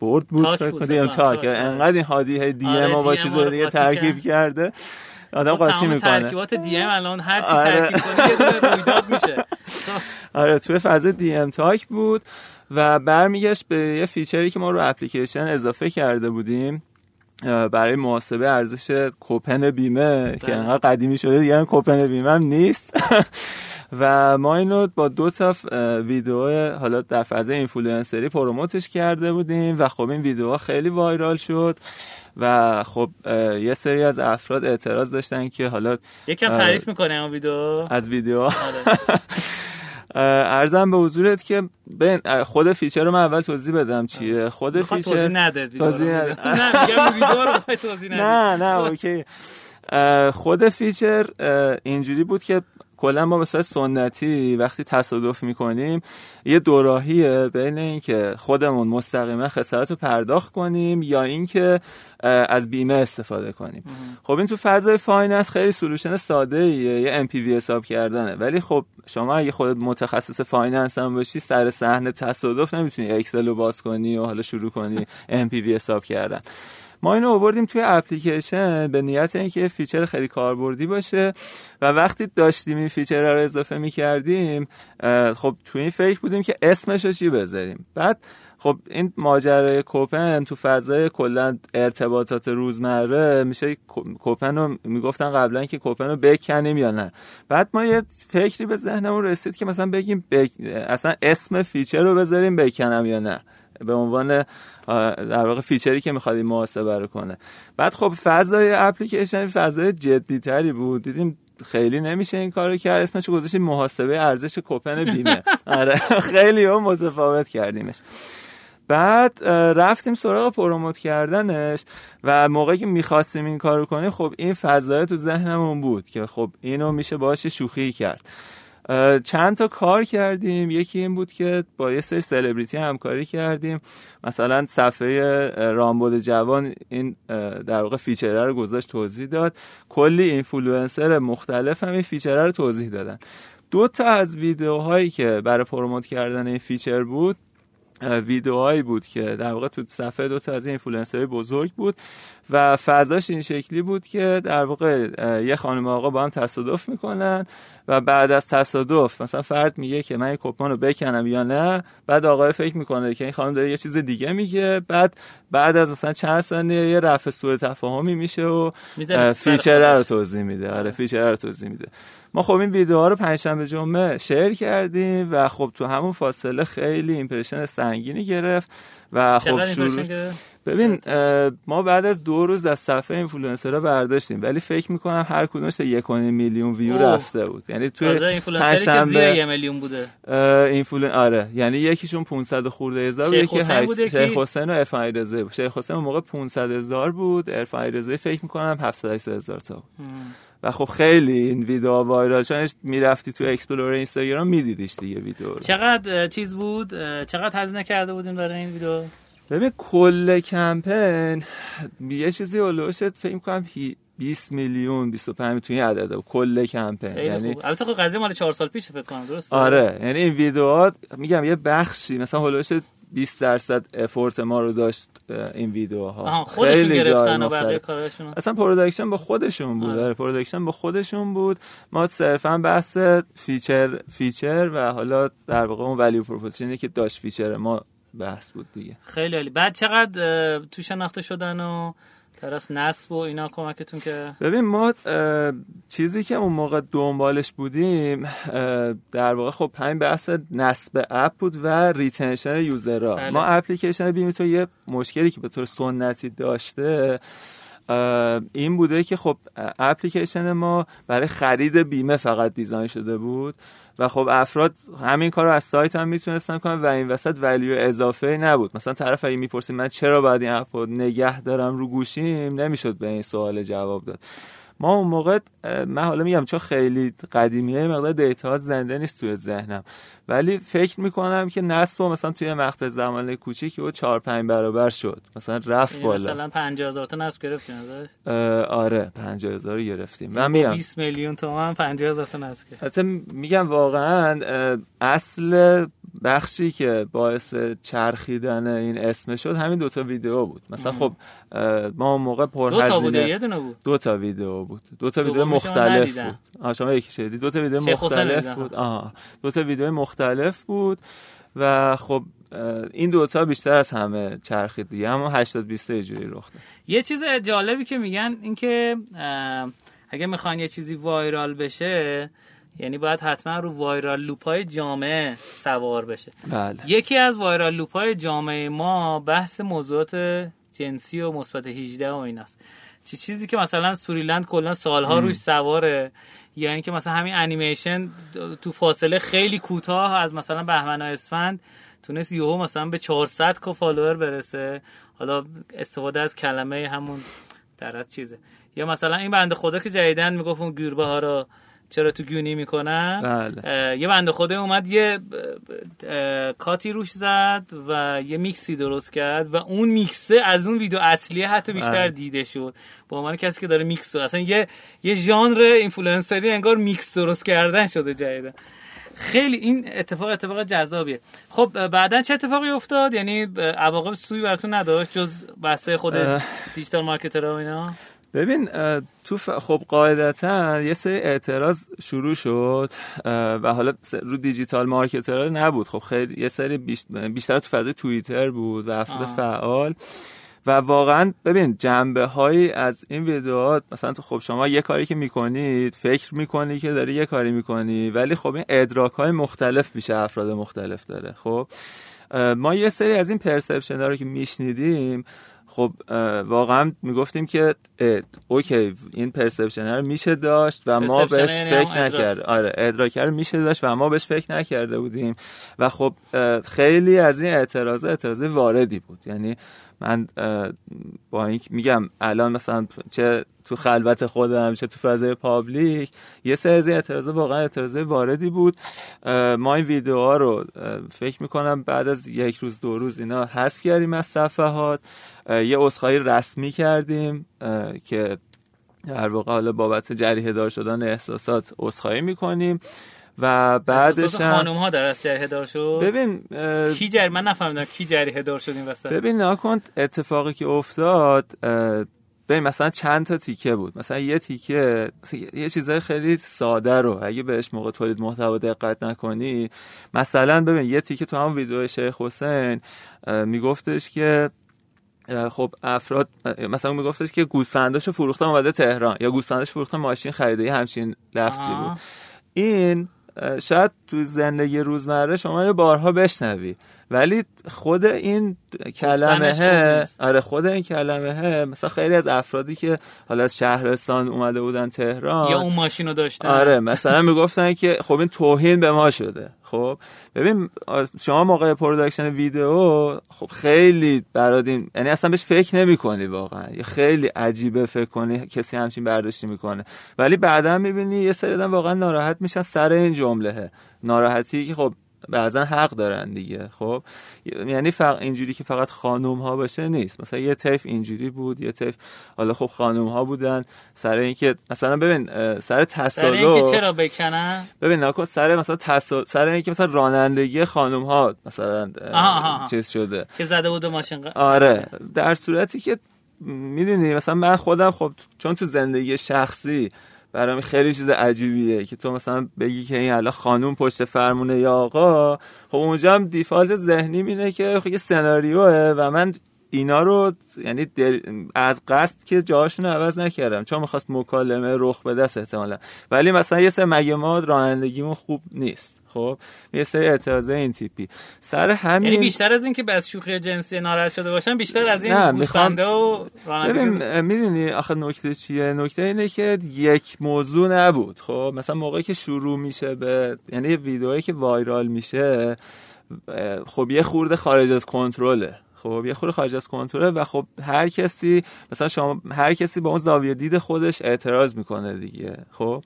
Board بود DM Talk. انقدر این هادی دی ام آره با چیز دیگه ترکیب کرده. آدم قاطی می‌کنه ترکیبات DM الان هر چی آره. ترکیب کنی یه دونه رویداد میشه آره توی فضای DM Talk بود و برمیگشت به یه feature ی که ما رو اپلیکیشن اضافه کرده بودیم برای محاسبه ارزش کوپن بیمه که بله. انقدر قدیمی شده دیگه کوپن بیمه هم نیست و ما اینو با دو تا ویدیو حالا در فضای influencer ی promote ش کرده بودیم و خب این ویدیوها خیلی viral شد و خب یه سری از افراد اعتراض داشتن که حالا یکم تعریف می‌کنه اون ویدیو؟ از ویدیو. آره. عرضم به حضورت که خود feature رو من اول توضیح بدم چیه. خود feature توضیح نده توضیح نده. نه نه okay. خود feature اینجوری بود که کلا ما به صورت سنتی وقتی تصادف می‌کنیم یه دوراهیه بین اینکه خودمون مستقیما خسارت رو پرداخت کنیم یا اینکه از بیمه استفاده کنیم. خب این تو فضای finance خیلی solution ساده ایه یه NPV حساب کردنه. ولی خب شما اگه خودت متخصص finance هم باشی سر صحنه تصادف نمی‌تونی Excel رو باز کنی و حالا شروع کنی NPV حساب کردن. ما اینو آوردیم توی اپلیکیشن به نیت اینکه feature خیلی کاربردی باشه و وقتی داشتیم این feature رو اضافه می کردیم خب توی این فکر بودیم که اسمش رو چی بذاریم؟ بعد خب این ماجرای کوپن تو فضای کلا ارتباطات روزمره میشه کوپن رو می‌گفتن قبلا که کوپن رو بکنیم یا نه. بعد ما یه فکری به ذهنمون رسید که مثلا بگیم اصلا اسم feature رو بذاریم بکنم یا نه. به عنوان در واقع feature ی که می‌خواد این محاسبه رو کنه. بعد خب فضای اپلیکیشن فضای جدی تری بود. دیدیم خیلی نمیشه این کارو کرد. اسمش گذاشتیم محاسبه ارزش کوپن بیمه. آره خیلی هم متفاوت کردیمش. بعد رفتیم سراغ promote کردنش و موقعی که می‌خواستیم این کارو کنیم خب این فضای تو ذهنمون بود که خب اینو میشه باشه شوخی کرد. چند تا کار کردیم. یکی این بود که با یه سری سلبریتی همکاری کردیم. مثلا صفحه رامبد جوان این در واقع feature ه رو گذاشت توضیح داد. کلی اینفلوئنسر مختلف هم این feature ه رو توضیح دادن. دو تا از ویدیوهایی که برای promote کردن این feature بود ویدیوهایی بود که در واقع تو صفحه دو تا از این اینفلوئنسرهای بزرگ بود و فضاش این شکلی بود که در واقع یه خانم آقا با هم تصادف می‌کنن و بعد از تصادف مثلا فرد میگه که من این رو بکنم یا نه بعد آقای فکر می‌کنه که این خانم داره یه چیز دیگه میگه بعد بعد از مثلا چند ثانیه یه رفع سوء تفاهمی میشه و feature رو توضیح میده. آره. feature رو توضیح میده. ما خب این ویدیوها رو پنجشنبه جمعه share کردیم و خب تو همون فاصله خیلی impression سنگینی گرفت و خب شروع ببین ما بعد از دو روز از صفحه اینفلوئنسرها برداشتیم ولی فکر می‌کنم هر کدومش تا یک میلیون ویو رفته بود. یعنی توی پنجشنبه یه میلیون بوده. influen آره. یعنی یکیشون 500 خورده هزار بود یکی شیخ حسین و افای رضا شیخ حسین موقع 500 هزار بود افای رضا فکر می‌کنم 700 هزار تا و خب خیلی این ویدیو viral چون می‌رفتی تو explore اینستاگرام میدیدیش دیگه ویدیو رو. چقدر چیز بود؟ چقدر هزینه کرده بودیم برای این ویدیو؟ ببین کل کمپین یه چیزی حول و حوش فکر کنم 20 میلیون 25 توی این عدده کل کمپین. یعنی البته خب قضیه مال 4 سال پیش فکر کنم درست آره یعنی این ویدیوها میگم یه بخشی مثلا حول و حوش 20 درصد effort ما رو داشت این ویدیوها. خیلی گرفتن و اصلا production با خودشون بود. آره. آره production با خودشون بود. ما صرفا بحث feature feature و حالا در واقع اون value proposition ی که داشت feature ما بحث بود دیگه. خیلی عالی. بعد چقدر تو شناخته شدن و trust نصب و اینا کمکتون که ببین ما چیزی که اون موقع دنبالش بودیم در واقع خب پنج بحث نصب app بود و retention user ها بله. ما اپلیکیشن بیمیتو یه مشکلی که به طور سنتی داشته این بوده که خب اپلیکیشن ما برای خرید بیمه فقط دیزاین شده بود و خب افراد همین کار رو از سایت هم می‌تونستن کنن و این وسط ولیو اضافه نبود. مثلا طرف اگه می‌پرسید من چرا باید این رو نگه دارم رو گوشیم نمی‌شد به این سوال جواب داد. ما اون موقع من حالا میگم چون خیلی قدیمیه مقدار دیتا زنده نیست توی ذهنم. ولی فکر می‌کنم که نصب مثلا توی مقطع زمان کوچیکی او 4 5 برابر شد. مثلا رفت یعنی بالا. مثلا 50000 تا نصب اه، آره 50000 رو گرفتیم. من با میگم. 20 میلیون تومان 50000 تا نصب حتی میگم واقعا اصل بخشی که باعث چرخیدن این اسم شد همین دوتا ویدیو بود. مثلا خب ما اون موقع پر دو تا هزینه یه دونه بود. دو تا ویدیو بود. دو تا ویدیو من مختلف. بود. آها شما یکی شدید دو تا ویدیو مختلف. بود. آها دو تا ویدیو مختلف بود و خب این دوتا بیشتر از همه چرخید دیگه اما 80 20 اینجوری رخ یه چیز جالبی که میگن این که اه، اگه می‌خوان یه چیزی وایرال بشه یعنی باید حتما رو وایرال لوپ های جامعه سوار بشه. بله. یکی از وایرال لوپ های جامعه ما بحث موضوعات جنسی و مثبت 18 و ایناست. چی چیزی که مثلا سوریلند کلا سالها روش سواره. یعنی که مثلا همین انیمیشن تو فاصله خیلی کوتاه از مثلا بهمن و اسفند تونست یهو مثلا به 400 کا فالوور برسه. حالا استفاده از کلمه همون در چیزه. یا مثلا این بنده خدا که جدیدن می‌گفت اون گوربه ها رو چرا تو گونی می‌کنن بله. یه بنده خدا اومد یه کاتی روش زد و یه میکسی درست کرد و اون میکسه از اون ویدیو اصلیه حتی بیشتر بله. دیده شد با عنوان کسی که داره میکس اصلا یه یه ژانر اینفلوئنسری انگار میکس درست کردن شده جدیدن خیلی این اتفاق اتفاق جذابیه خب بعدا چه اتفاقی افتاد یعنی عواقب سوئی براتون نداشت جز بحث خود. digital marketer ها و اینا ببین تو ف... خب قاعدتا یه سری اعتراض شروع شد و حالا رو digital marketer ها نبود. خب خیلی یه سری بیش- بیشتر تو فضای توییتر بود و افراد. فعال. و واقعا ببین جنبه هایی از این ویدیوها مثلا تو خب شما یه کاری که می‌کنید فکر می‌کنی که داری یه کاری می‌کنی ولی خب این ادراک های مختلف پیش افراد مختلف داره. خب ما یه سری از این perception ها رو که میشنیدیم خب واقعا می‌گفتیم که OK این perception رو میشه داشت و ما بهش یعنی فکر. نکرد. آره ادراک رو میشه داشت و ما بهش فکر نکرده بودیم. و خب خیلی از این اعتراض اعتراض واردی بود. یعنی من با این میگم الان مثلا چه تو خلوت خودم چه تو فضای پابلیک یه سری از اعتراض واقعا اعتراض واردی بود. ما این ویدیوها رو فکر می‌کنم بعد از یک روز دو روز اینا حذف کردیم از صفحات. یه عذرخواهی رسمی کردیم که در واقع حالا بابت جریحه دار شدن احساسات عذرخواهی می‌کنیم. و بعدش هم خانم ها در از جریه دار شد؟ ببین اه، کی جری من نفهمیدم کی جریه دار شد این وسط. ببین نکن اتفاقی که افتاد اه، ببین مثلا چند تا تیکه بود. مثلا یه تیکه مثلا یه- چیزای خیلی ساده رو اگه بهش موقع تولید محتوا دقت نکنی. مثلا ببین یه تیکه تو هم ویدیو شیخ حسین میگفتش که خب افراد مثلا میگفتش که گوسفنداش فروختن اومده تهران یا گوسفنداش فروختن ماشین خریده همچین لفظی. بود. این شاید تو زندگی روزمره شما یه بارها بشنوی. ولی خود این کلمه. آره خود این کلمه مثلا خیلی از افرادی که حالا از شهرستان اومده بودن تهران یا اون ماشین رو داشتن. آره مثلا می‌گفتن که خب این توهین به ما شده. خب ببین شما موقع production ویدیو خب خیلی برات یعنی اصلا بهش فکر نمی کنی واقعا. یه خیلی عجیبه فکر کنی کسی همچین برداشتی می‌کنه. ولی بعدا می‌بینی یه سری واقعا ناراحت میشن سر این جمله ناراحتی که خب بعضا حق دارن دیگه. خب؟ یعنی فقط اینجوری که فقط خانوم ها باشه نیست. مثلا یه تیف اینجوری بود یه تیف حالا خب خانوم ها بودن. سر اینکه مثلا ببین سر تصادف سر اینکه چرا بکنن؟ ببین نکن سر مثلا تصادف سر اینکه مثلا رانندگی خانوم ها مثلا چیز شده. که زده بود ماشین آره. در صورتی که می‌دونی مثلا من خودم خب چون تو زندگی شخصی برام خیلی چیز عجیبیه که تو مثلا بگی که این الان خانوم پشت فرمونه یا آقا خب اونجا هم دیفالت ذهنی مینه که خب یه سناریوه و من اینا رو یعنی از قصد که جاشون عوض نکردم چون می‌خواست مکالمه رخ به دست احتمالا. ولی مثلا یه سه مگه ما رانندگیمون خوب نیست. خب یه سری اعتراضه این تیپی سر همین یعنی بیشتر از این که بس شوخی جنسی ناراحت شده باشن بیشتر از این گوسفنده و ببین می‌دونی آخه نکته چیه؟ نکته اینه که یک موضوع نبود. خب مثلا موقعی که شروع میشه به یعنی یه ویدئویی که وایرال میشه خب یه خورده خارج از کنترله. خب یه خورده خارج از کنترله و خب هر کسی مثلا شما هر کسی با اون زاویه دید خودش اعتراض می‌کنه دیگه. خب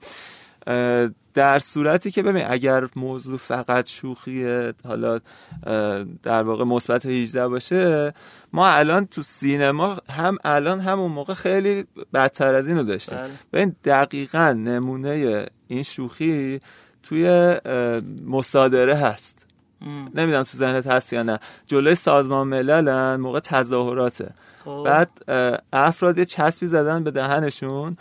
در صورتی که ببین اگر موضوع فقط شوخی حالا در واقع مثبت 18 باشه ما الان تو سینما هم الان همون موقع خیلی بدتر از اینو داشتیم. بله. ببین دقیقا نمونه این شوخی توی مصادره هست. نمی‌دونم تو ذهنت هست یا نه. جلوی سازمان مللن موقع تظاهراته. خب. بعد افراد یه چسبی زدن به دهنشون.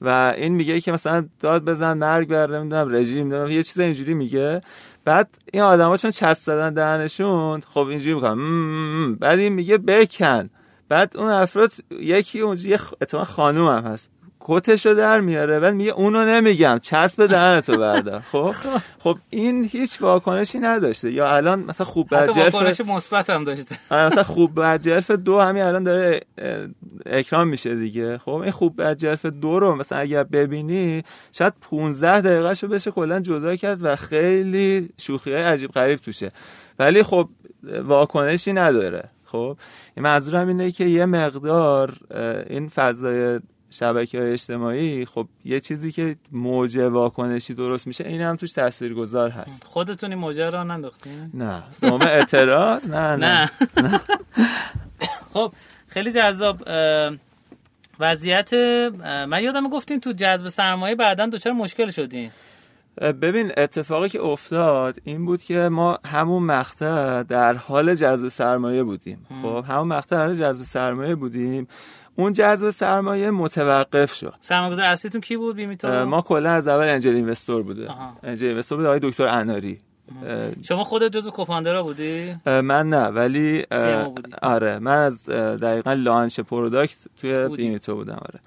و این میگه که مثلا داد بزن مرگ بر نمی‌دونم رژیم نمی‌دونم یه چیز اینجوری میگه. بعد این آدما چون چسب زدن دهنشون خب اینجوری می‌کنن. بعد این میگه بکن. بعد اون افراد یکی اونجا یه خانوم هم هست. کتشو در میاره بعد میگه اونو نمیگم. چسب دهنتو بردار خب خب این هیچ واکنشی نداشته. یا الان مثلا خوب بر جلف واکنش مثبت هم داشته. مثلا خوب بر جلف دو همین الان داره اکرام میشه دیگه. خب این خوب بر جلف دو رو مثلا اگر ببینی شاید 15 دقیقه شو بشه کلا جدا کرد و خیلی شوخی عجیب غریب توشه. ولی خب واکنشی نداره. خب منظورم اینه که یه مقدار این فضای شبکه های اجتماعی خب یه چیزی که موجه واکنشی درست میشه این هم توش تاثیرگذار هست. خودتونی موجه را ننداختین؟ نه. دوم اعتراض؟ نه نه, نه. خب خیلی جذاب. وضعیت من یادم گفتین تو جذب سرمایه بعدا دوچار مشکل شدین. ببین اتفاقی که افتاد این بود که ما همون مقطع در حال جذب سرمایه بودیم. خب همون مقطع در حال جذب سرمایه بودیم. اون جذب سرمایه متوقف شد. سرمایه‌گذار اصلیتون کی بود بیمیتو ما کلا از اول انجل اینوستور بوده. انجل اینوستور بود آقای دکتر اناری. شما خودت جزو کوفاندرا بودی؟ من نه ولی آره من از دقیقا launch product توی بیمیتو بودم آره.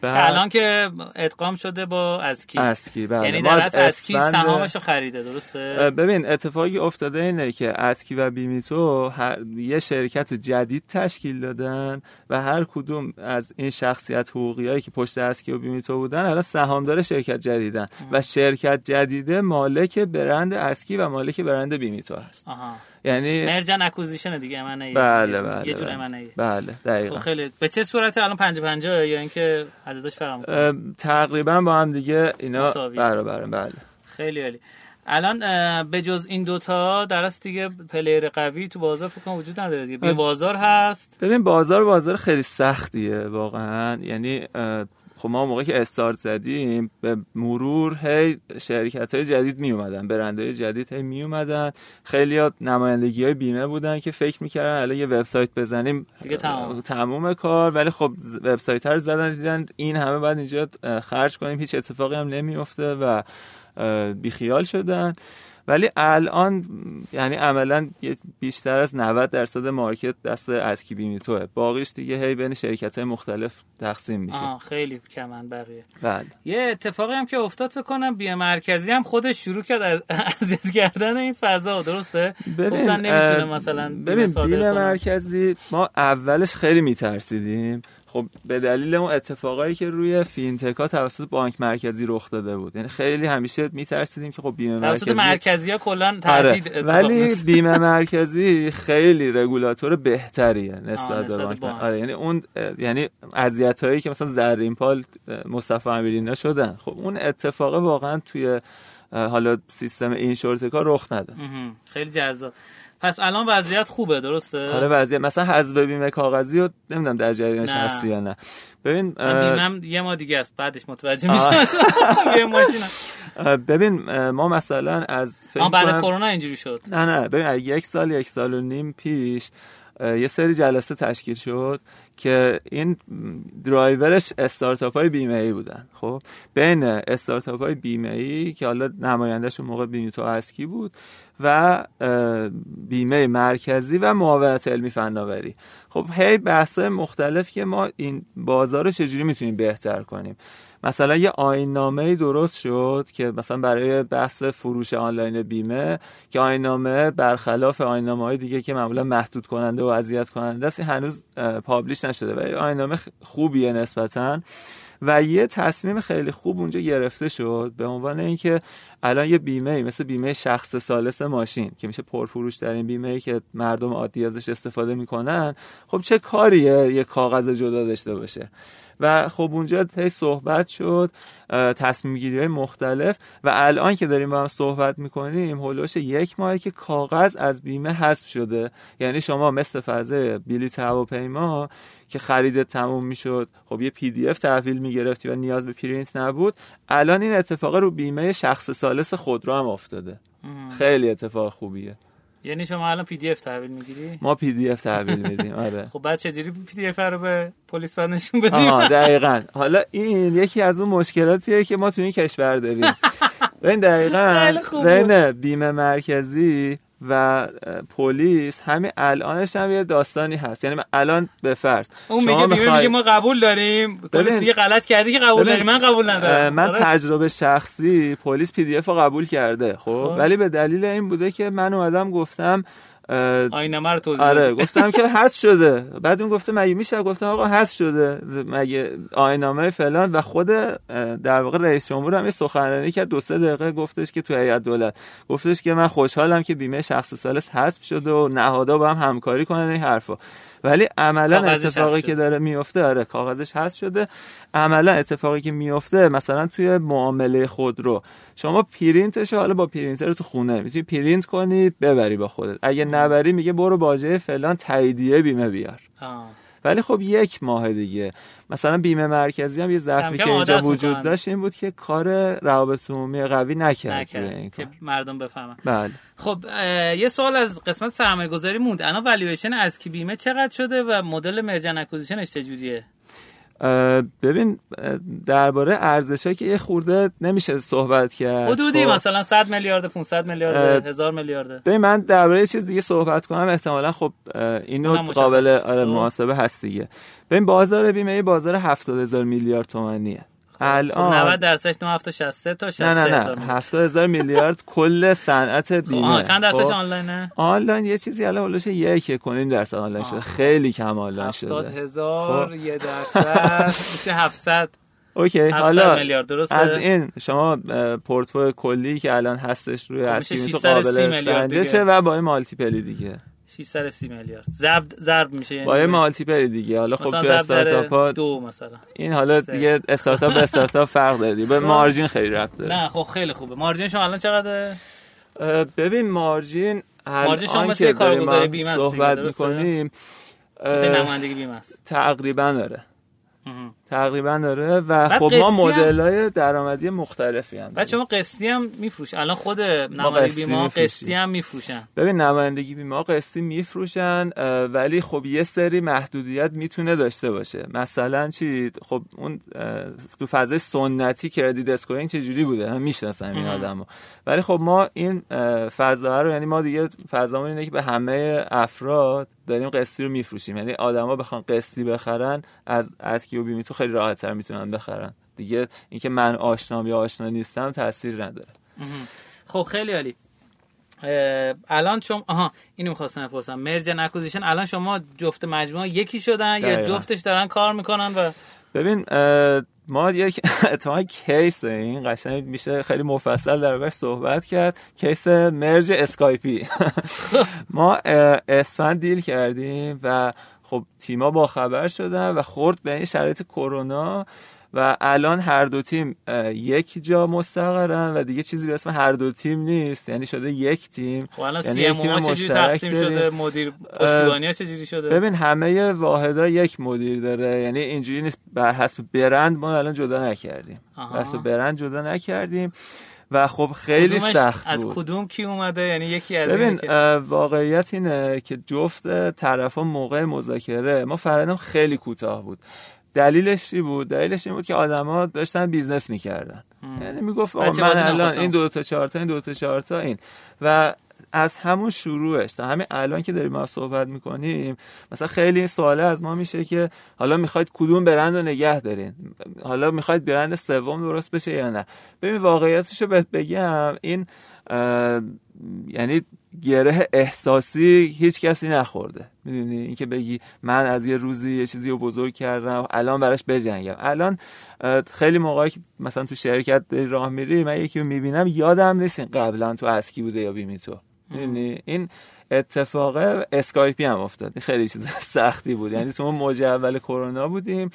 که الان که ادغام شده با ازکی ازکی بله. یعنی در از ازکی سهامش رو خریده درسته؟ ببین اتفاقی افتاده اینه که ازکی و بیمیتو یه شرکت جدید تشکیل دادن و هر کدوم از این شخصیت حقوقی که پشت ازکی و بیمیتو بودن الان سهامدار شرکت جدیدن. و شرکت جدیده مالک برند ازکی و مالک برند بیمیتو هست. آها. یعنی merge and acquisition دیگه من بله بله یه جور بله, بله دقیقاً. خب خیلی. به چه صورت الان 50 50 یا اینکه عددش فرق تقریبا با هم دیگه اینا برابر بله. خیلی عالی. الان به جز این دوتا درست دیگه player قوی تو بازار فکر وجود نداره دیگه. بازار هست. ببین بازار بازار خیلی سختیه واقعا. یعنی خب ما موقعی که استارت زدیم به مرور هی شرکت های جدید می اومدن برندهای جدید هی می اومدن خیلی ها نمایندگی های بیمه بودن که فکر می‌کردن الان یه وبسایت بزنیم. دیگه تمام. تموم کار. ولی خب وبسایت رو زدن دیدن این همه بعد اینجا خرج کنیم. هیچ اتفاقی هم نمیفته و بیخیال شدن. ولی الان یعنی عملا بیشتر از 90 درصد مارکت دست اسکی بیمیتوه باقیش دیگه هی بین شرکت های مختلف تقسیم میشه. آه خیلی کمن بقیه. بله. یه اتفاقی هم که افتاد فکر کنم بی مرکزی هم خودش شروع کرد از اذیت کردن این فضا درسته؟ ببین گفتن نمی‌تونه مثلا ببین بیم مرکزی ما اولش خیلی میترسیدیم. خب به دلیل اون اتفاقایی که روی فینتکا توسط بانک مرکزی رخ داده بود. یعنی خیلی همیشه میترسیدیم که خب بیمه مرکزی مرکزی ها کلا آره. ولی بیمه مرکزی خیلی رگولاتور بهتریه نسبت به بانک. آره یعنی اون یعنی اذیت هایی که مثلا زرین پال مصطفی امیری شدن. خب اون اتفاق واقعا توی حالا سیستم اینشورت کار رخ نده خیلی جذاب. پس الان وضعیت خوبه درسته؟ آره وضعیت مثلا حذف بیمه کاغذی رو نمی‌دونم در جریانش هستی یا نه. ببین بیمم یه ما دیگه است بعدش متوجه میشم. یه ماشین. ببین ما مثلا از فکر بعد کرونا اینجوری شد. نه نه ببین یک سال یک سال و نیم پیش یه سری جلسه تشکیل شد که این درایورش استارتاپ های بیمه ای بودن. خب بین استارتاپ های بیمه ای که حالا نمایندهشون موقع بینیتو اسکی بود و بیمه مرکزی و معاونت علمی فناوری. خب هی بحث مختلف که ما این بازار رو چجوری می‌تونیم بهتر کنیم؟ مثلا یه آین نامه درست شد که مثلا برای بحث فروش آنلاین بیمه که آین نامه برخلاف آین نامه های دیگه که معمولا محدود کننده و اذیت کننده است هنوز پابلیش نشده و آین نامه خوبیه نسبتا. و یه تصمیم خیلی خوب اونجا گرفته شد به عنوان اینکه الان یه بیمه مثل بیمه شخص ثالث ماشین که میشه پرفروش در این بیمه که مردم عادی ازش استفاده می‌کنن خب چه کاریه یه کاغذ جدا داشته باشه؟ و خب اونجا هی صحبت شد تصمیم گیری های مختلف و الان که داریم با هم صحبت می‌کنیم حول و حوش یک ماه که کاغذ از بیمه حذف شده. یعنی شما مثل فضای بلیط هواپیما که خرید تموم می‌شد خب یه PDF تحویل می‌گرفتی و نیاز به پرینت نبود الان این اتفاق رو بیمه شخص ثالث خودرو هم افتاده. خیلی اتفاق خوبیه. یعنی شما الان PDF تحویل می‌گیری؟ ما PDF تحویل میدیم آره. خب بعد چجوری PDF رو به پلیس نشون بدیم؟ آها دقیقاً. حالا این یکی از اون مشکلاتیه که ما تو این کشور داریم. ببین دقیقاً بین بیمه مرکزی و پلیس همین الانش هم یه داستانی هست. یعنی الان به فرض اون میگه میگه, میگه ما قبول داریم. پلیس میگه غلط کردی که قبول داری. من قبول ندارم. من تجربه شخصی پلیس پی دی اف رو قبول کرده خب؟, خب. ولی به دلیل این بوده که من اومدم گفتم آینه رو توضیح آره گفتم که حذف شده. بعد اون گفته مگه میشه؟ گفتم آقا حذف شده. مگه آینامه فلان و خود در واقع رئیس جمهور هم یه سخنرانی که دو سه دقیقه گفتش که تو هیئت دولت. گفتش که من خوشحالم که بیمه شخص سالس حذف شده و نهادها با هم همکاری کنن این حرفا. ولی عملا اتفاقی که داره میفته آره کاغذش هست شده. عملا اتفاقی که میفته مثلا توی معامله خودرو شما پرینتش حالا با پرینتر تو خونه می‌تونی پرینت کنی ببری با خودت. اگه نبری میگه برو باجه فلان تاییدیه بیمه بیار. ولی خب یک ماه دیگه. مثلا بیمه مرکزی هم یه ضعفی که اینجا وجود داشت این بود که کار روابط عمومی قوی نکرد, نکرد. که مردم بفهمن. بله. خب یه سوال از قسمت سرمایه گذاری موند. الان والویشن ازکی بیمه چقدر شده و مدل merge and acquisition ش چجوریه ببین درباره ارزشش که یه خورده نمیشه صحبت کرد حدودی خب. مثلا 100 میلیارد 500 میلیارد هزار میلیارد ببین من درباره چیز دیگه صحبت کنم احتمالا خب اینو قابل آره خب. محاسبه هست دیگه ببین بازار بیمه بازار 70 هزار میلیارد تومانیه الان. 90 درصدش 9763 تا 63 نه نه. نه 70000 میلیارد کل صنعت بیمه. چند درصدش خب. آنلاینه؟ آنلاین یه چیزی الان اولش یک کنیم درصد آنلاین شده. خیلی کم آنلاین شده. 70000 خب. یه درصد. میشه 700 اوکی حالا میلیارد درسته؟ از این شما پورتفوی کلی که الان هستش روی ازکی بیمیتو قابل سنجشه و با این multiple ی دیگه. 630 میلیارد. ضرب ضرب میشه یعنی با یه multiple دیگه. حالا خب تو استارتاپ ها دو مثلا. این حالا سه. دیگه استارتاپ به استارتاپ فرق داره به margin خیلی ربط داره. نه خب خیلی خوبه. مارجین شما الان چقدره؟ ببین مارجین مارجین شما مثل کارگزاری بیمه صحبت می‌کنیم مثل نمایندگی بیمه است تقریبا داره. تقریبا داره و خب ما مدل های درآمدی مختلفی هم بعد شما قسطی هم میفروش الان خود نمایندگی بیمه قسطی هم میفروشن. ببین نمایندگی بیمه قسطی میفروشن ولی خب یه سری محدودیت می‌تونه داشته باشه. مثلا چی؟ خب اون تو فضای سنتی credit scoring چجوری بوده؟ هم می‌شناسن این آدمو. ولی خب ما این فضا رو یعنی ما دیگه فضامون اینه که به همه افراد داریم قسطی رو میفروشیم. یعنی آدما بخوان قسطی بخرن از ازکی و بیمیتو خیلی راحت تر می‌تونن بخرن. دیگه اینکه من آشنام یا آشنا نیستم تاثیر نداره. خب خیلی عالی. الان شما آها اینو می‌خواستم بپرسم. merge and acquisition الان شما جفت مجموعه یکی شدن یا جفتش دارن کار می‌کنن و ببین ما یک اتفاقا case این قشنگ میشه خیلی مفصل در صحبت کرد. case merge اسکایپی ما اسفند deal کردیم و خب تیما با خبر شدن و خورد به این شرایط کرونا و الان هر دو تیم یک جا مستقرن و دیگه چیزی به اسم هر دو تیم نیست. یعنی شده یک تیم. خب الان یعنی سی یک تیم ام چجوری تقسیم داریم. شده مدیر پشتیبانی ها چجوری شده؟ ببین همه واحدا یک مدیر داره. یعنی اینجوری نیست. بر حسب برند ما الان جدا نکردیم. بر حسب برند جدا نکردیم. و خب خیلی سخت از بود. کدوم کی اومده؟ یعنی یکی از ببین واقعیت اینه که جفت طرفا موقع مذاکره ما فرندم خیلی کوتاه بود. دلیلش چی بود؟ دلیلش این بود که آدما داشتن business می‌کردن. یعنی می‌گفت من الان. این دو تا چهار تا این دو تا چهار تا این. و از همون شروعش. تا همین الان که داریم ما صحبت می‌کنیم مثلا خیلی این سواله از ما میشه که حالا می‌خواید کدوم برند رو نگه دارین؟ حالا می‌خواید برند سوم درست بشه یا نه؟ ببین واقعیتش رو بهت بگم این یعنی گره احساسی هیچ کسی نخورده. می‌دونی؟ اینکه بگی من از یه روزی یه چیزی رو بزرگ کردم الان براش بجنگم. الان خیلی موقعی که مثلا تو شرکت راه میری من یکی رو می‌بینم یادم نیست قبلا تو اسکی بوده یا بیمی تو می‌دونی؟ این اتفاق اسکایپی هم افتاد. خیلی چیز سختی بود. یعنی تو موج اول کرونا بودیم.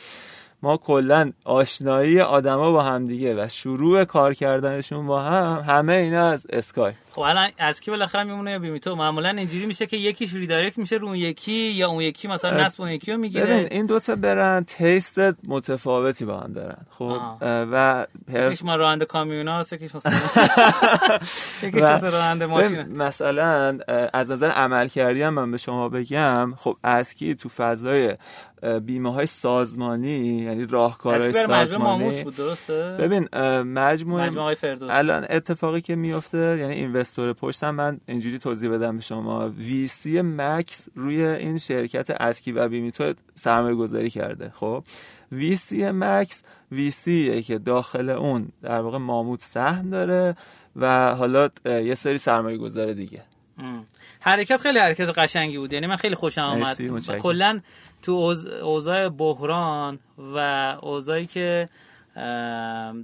ما کلا آشنایی آدما با هم دیگه و شروع کار کردنشون با هم همه اینا از اسکایپ خب الان ازکی بالاخره میمونه یا بیمیتو؟ معمولا اینجوری میشه که یکیش redirect میشه رو اون یکی یا اون یکی مثلا نصب اون یکی رو ببین می‌گیره این دوتا برند taste متفاوتی با هم دارن. خب آه. و هر- یکیش ما راننده کامیوناست یکیش مثلا یکیش و- راننده ماشینه ببین، مثلا از نظر عمل کردی هم من به شما بگم خب اسکی تو فضای بیمه های سازمانی یعنی راهکارهای سازمانی. ماموت بود درسته؟ ببین مجموعه مجموعه فردوس. الان اتفاقی که میفته یعنی اینوستور پشتم من اینجوری توضیح بدم به شما. وی سی مکس روی این شرکت اسکی و بیمیتو سرمایه گذاری کرده خب؟ وی سی مکس وی سی که داخل اون در واقع ماموت سهم داره و حالا یه سری سرمایه گذار دیگه. ام. حرکت خیلی حرکت قشنگی بود یعنی من خیلی خوشم آمد. کلا تو اوضاع بحران و اوضاعی که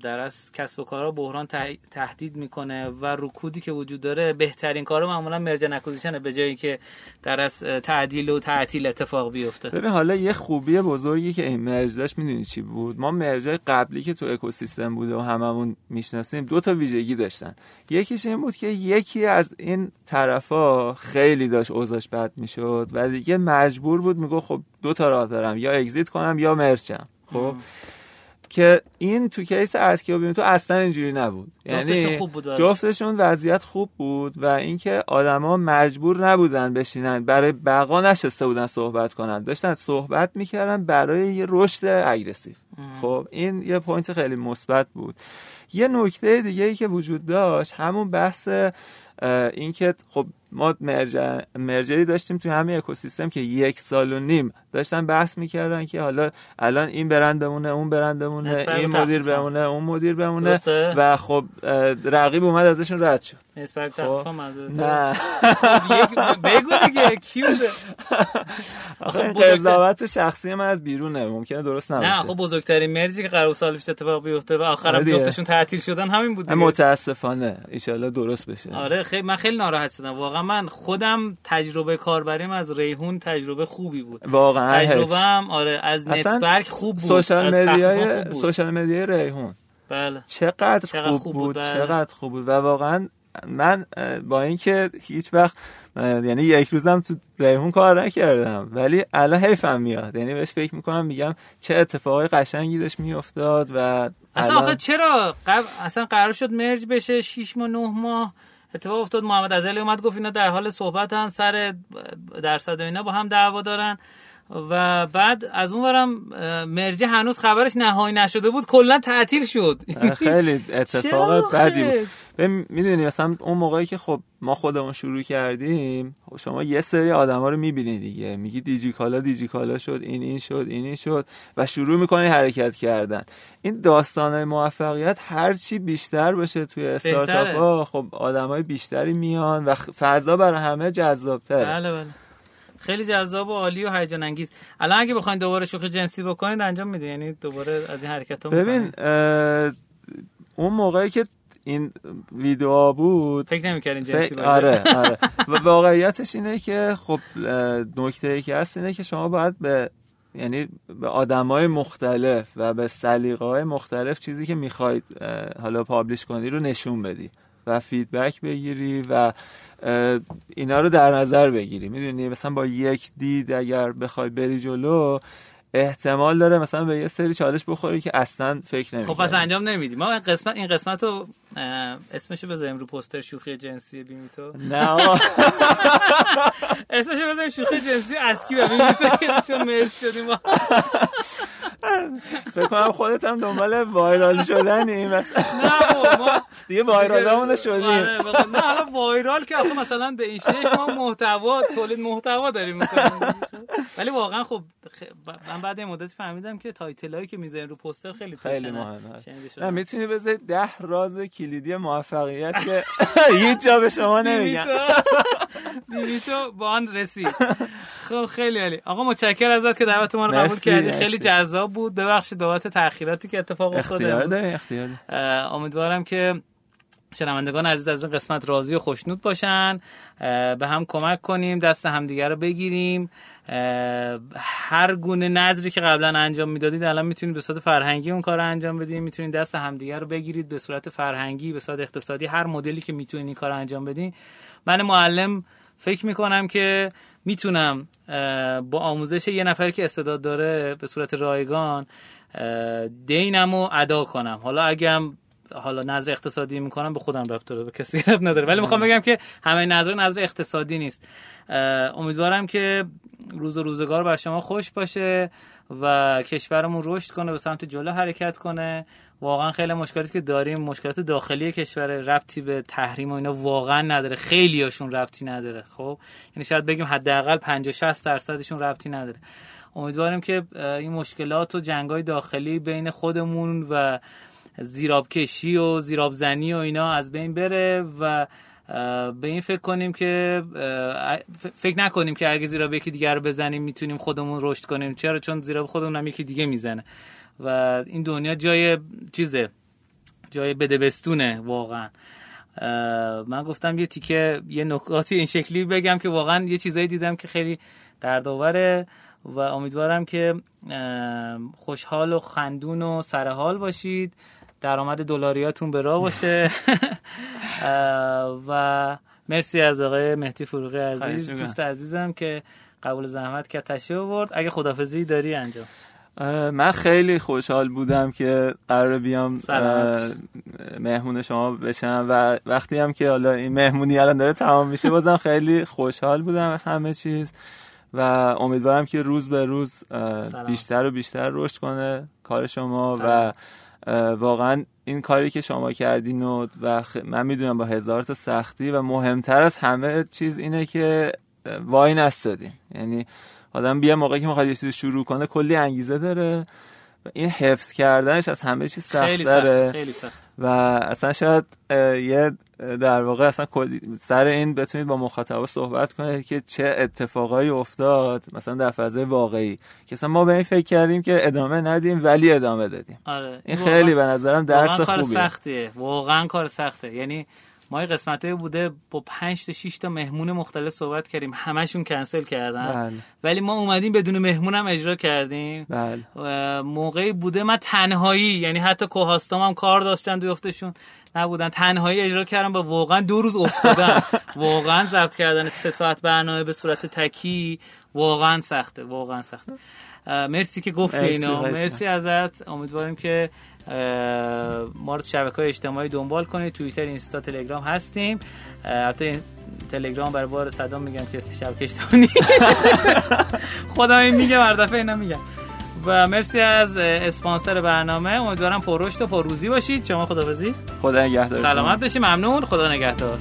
در از کسب و کارها بحران ته- تهدید می‌کنه و رکودی که وجود داره بهترین کارو معمولا مرجن اکوزیشنه به جایی که در از تعدیل و تعطیل اتفاق بیفته. ببین حالا یه خوبی بزرگی که این merge داشت می‌دونی چی بود؟ ما merge ای قبلی که تو اکوسیستم بوده و هممون می‌شناسیم دو تا ویژگی داشتن. یکیش این بود که یکی از این طرفا خیلی داشت اوضاعش بد می‌شد و دیگه مجبور بود میگه خب دو تا راه دارم یا exit کنم یا مرچم خب؟ که این تو case ازکی و بیمیتو اصلا اینجوری نبود. یعنی خوب بود. جفتشون وضعیت خوب بود و اینکه آدما مجبور نبودن بشینن برای بقا نشسته بودن صحبت کنن. داشتن صحبت می‌کردن برای یه رشد aggressive. خب این یه point خیلی مثبت بود. یه نکته دیگه ای که وجود داشت همون بحث اینکه خب ما merger ی داشتیم توی همه اکوسیستم که یک سال و نیم داشتن بحث می‌کردن که حالا الان این برند بمونه اون برند بمونه این مدیر. بمونه اون مدیر بمونه درسته؟ و خب رقیب اومد ازشون رد شد نسبت خب. نه یک بگو دیگه کی بوده آخه بزرگتر- قضاوت شخصی من از بیرونه ممکنه درست نباشه نه خب بزرگترین merge ی که قرار سال پیش اتفاق بیفته و آره آخرم دیگه. جفتشون تعطیل شدن همین بود. متاسفانه ایشالله درست بشه آره خیلی من خیلی ناراحت شدم واقعا من خودم تجربه کاربریم از ریحون تجربه خوبی بود. واقعا تجربه. هم آره از نت‌برگ خوب بود social media ی. social media ی ریحون. بله. چقدر, چقدر خوب, خوب بود, بود، بله. چقدر خوب بود. و واقعا من با اینکه هیچ وقت یعنی یک روزم تو ریحون کار نکردم ولی الان حیفم میاد. یعنی بهش فکر می‌کنم میگم چه اتفاقای قشنگی داشت میافتاد و اصلا آخه چرا؟ قبل اصلا قرار شد مرج بشه 6 ماه 9 ماه؟ اتفاق افتاد محمد ازلی اومد گفت اینا در حال صحبتن سر درصد و اینا با هم دعوا دارن. و بعد از اون ورم مرجع هنوز خبرش نهایی نشده بود کلا تعطیل شد. خیلی اتفاق بدی؟ بود. می‌دونی مثلا اون موقعی که خب ما خودمون شروع کردیم خب شما یه سری آدما رو می‌بینی دیگه. میگی دیجیکالا دیجیکالا شد این این شد این این شد و شروع می‌کنی حرکت کردن. این داستان موفقیت هر چی بیشتر باشه توی استارتاپ ها خب آدمای بیشتری میان و فضا برای همه جذابتره. بله بله. خیلی جذاب و عالی و هیجان انگیز. الان اگه بخواید دوباره شوخی جنسی بکنید انجام میده. یعنی دوباره از این حرکت ها ببین اون موقعی که این ویدیو بود. فکر نمی‌کردین جنسی فکر- باشه. آره آره. و واقعیتش اینه که خب نکته که هست اینه که شما باید به یعنی به آدمای مختلف و به سلیقه های مختلف چیزی که می‌خواید حالا پابلیش کنی رو نشون بدی و فیدبک بگیری و اینا رو در نظر بگیری. می‌دونی مثلا با یک دید اگر بخوای بری جلو احتمال داره مثلا به یه سری چالش بخوری که اصلا فکر نمی‌کنی خب پس انجام نمیدی. ما این قسمت این قسمت رو اسمشو بذاریم رو پوستر شوخی جنسی بیمی تو نه. اسمشو بذاریم شوخی جنسی ازکی و بیمیتو چون merge شدیم فکر کنم خودت هم دنبال viral شدنی. مثلا نه ما دیگه viral همون شدیم. آره، نه حالا viral که آخه مثلا به این شکل ما محتوا تولید محتوا داریم. می‌کنیم ولی واقعا خب من بعد مدت فهمیدم که title هایی که می‌ذارین رو پوستر خیلی خیلی مهمه. نه می‌تونی بذاری ده راز کلیدی موفقیت که هیچ جا به شما نمیگن. دیمیتو با آن رسید خب خیلی عالی. آقا متشکر ازت که دعوت ما رو قبول کردی. خیلی جذاب بود. ببخشید بابت تاخیراتی که اتفاق افتاده. اختیار امیدوارم که شنوندگان عزیز از این قسمت راضی و خوشنود باشن. به هم کمک کنیم دست همدیگه رو بگیریم. هر گونه نظری که قبلا انجام می‌دادید الان می‌تونید به صورت فرهنگی اون کار رو انجام بدید می‌تونید دست همدیگه رو بگیرید به صورت فرهنگی به صورت اقتصادی هر مدلی که می‌تونید این کار انجام بدین. من معلم فکر می‌کنم که می‌تونم با آموزش یه نفر که استعداد داره به صورت رایگان دینمو ادا کنم. حالا اگه حالا نظر اقتصادی می‌کنم به خودم رفت به کسی رفت نداره. ولی می‌خوام بگم که همه نظر نظر اقتصادی نیست. امیدوارم که روز و روزگار بر شما خوش باشه و کشورمون رشد کنه به سمت جلو حرکت کنه. واقعا خیلی مشکلاتی که داریم مشکلات داخلی کشور ربطی به تحریم و اینا واقعا نداره. خیلی هاشون ربطی نداره خب؟ یعنی شاید بگیم حداقل 50 60 درصدشون ربطی نداره. امیدواریم که این مشکلات و جنگای داخلی بین خودمون و زیراب کشی و زیراب زنی و اینا از بین بره و به این فکر کنیم که فکر نکنیم که اگه زیراب یکی دیگر رو بزنیم می‌تونیم خودمون رشد کنیم. چرا؟ چون زیراب خودمون هم یکی دیگه می‌زنه. و این دنیا جای چیزه؟ جای بدبستونه واقعا. من گفتم یه تیکه یه نکاتی این شکلی بگم که واقعا یه چیزایی دیدم که خیلی دردآوره و امیدوارم که خوشحال و خندون و سرحال باشید. درآمد دلاریاتون به راه باشه. و مرسی از آقای مهدی فروغی عزیز. دوست عزیزم که قبول زحمت که تشریف آورد. اگه خدافزی داری انجام. من خیلی خوشحال بودم که قرار بیام مهمون شما بشم. و وقتی هم که حالا این مهمونی الان داره تمام میشه بازم خیلی خوشحال بودم از همه چیز. و امیدوارم که روز به روز بیشتر و بیشتر رشد کنه کار شما و واقعا این کاری که شما کردین و, و من می‌دونم با هزار تا سختی و مهمتر از همه چیز اینه که وای نستادین. یعنی آدم بیا موقعی که می‌خواد یه چیزی شروع کنه کلی انگیزه داره. این حفظ کردنش از همه چیز سخت داره خیلی سخت. و اصلا شاید یه در واقع اصلا سر این بتونید با مخاطبا صحبت کنید که چه اتفاقایی افتاد مثلا در فضای واقعی که اصلا ما به این فکر کردیم که ادامه ندیم ولی ادامه دادیم. آره. این خیلی به نظرم درس خوبیه کار سختیه واقعا کار سخته. یعنی ما قسمت بوده با 5 تا 6 تا مهمون مختلف صحبت کردیم. همشون کنسل کردن. بله. ولی ما اومدیم بدون مهمون هم اجرا کردیم. بله. موقعی بوده من تنهایی یعنی حتی کوهاستام هم کار داشتن دوفتشون نبودن. تنهایی اجرا کردم با واقعا دو روز افتادن واقعا ضبط کردن سه ساعت برنامه به صورت تکی واقعا سخته واقعا سخته. مرسی که گفتی اینا مرسی ازت. امیدواریم که ما رو شبکه های اجتماعی دنبال کنید. توییتر اینستا تلگرام هستیم. البته تلگرام برای بار صدا میگم که شبکه اجتماعی خودم این میگم هر دفعه اینا میگم. و مرسی از اسپانسر برنامه. امیدوارم پر رشد و پر روزی باشید. شما خداحافظی. خدا نگهدار سلامت بشی ممنون. خدا نگهدار.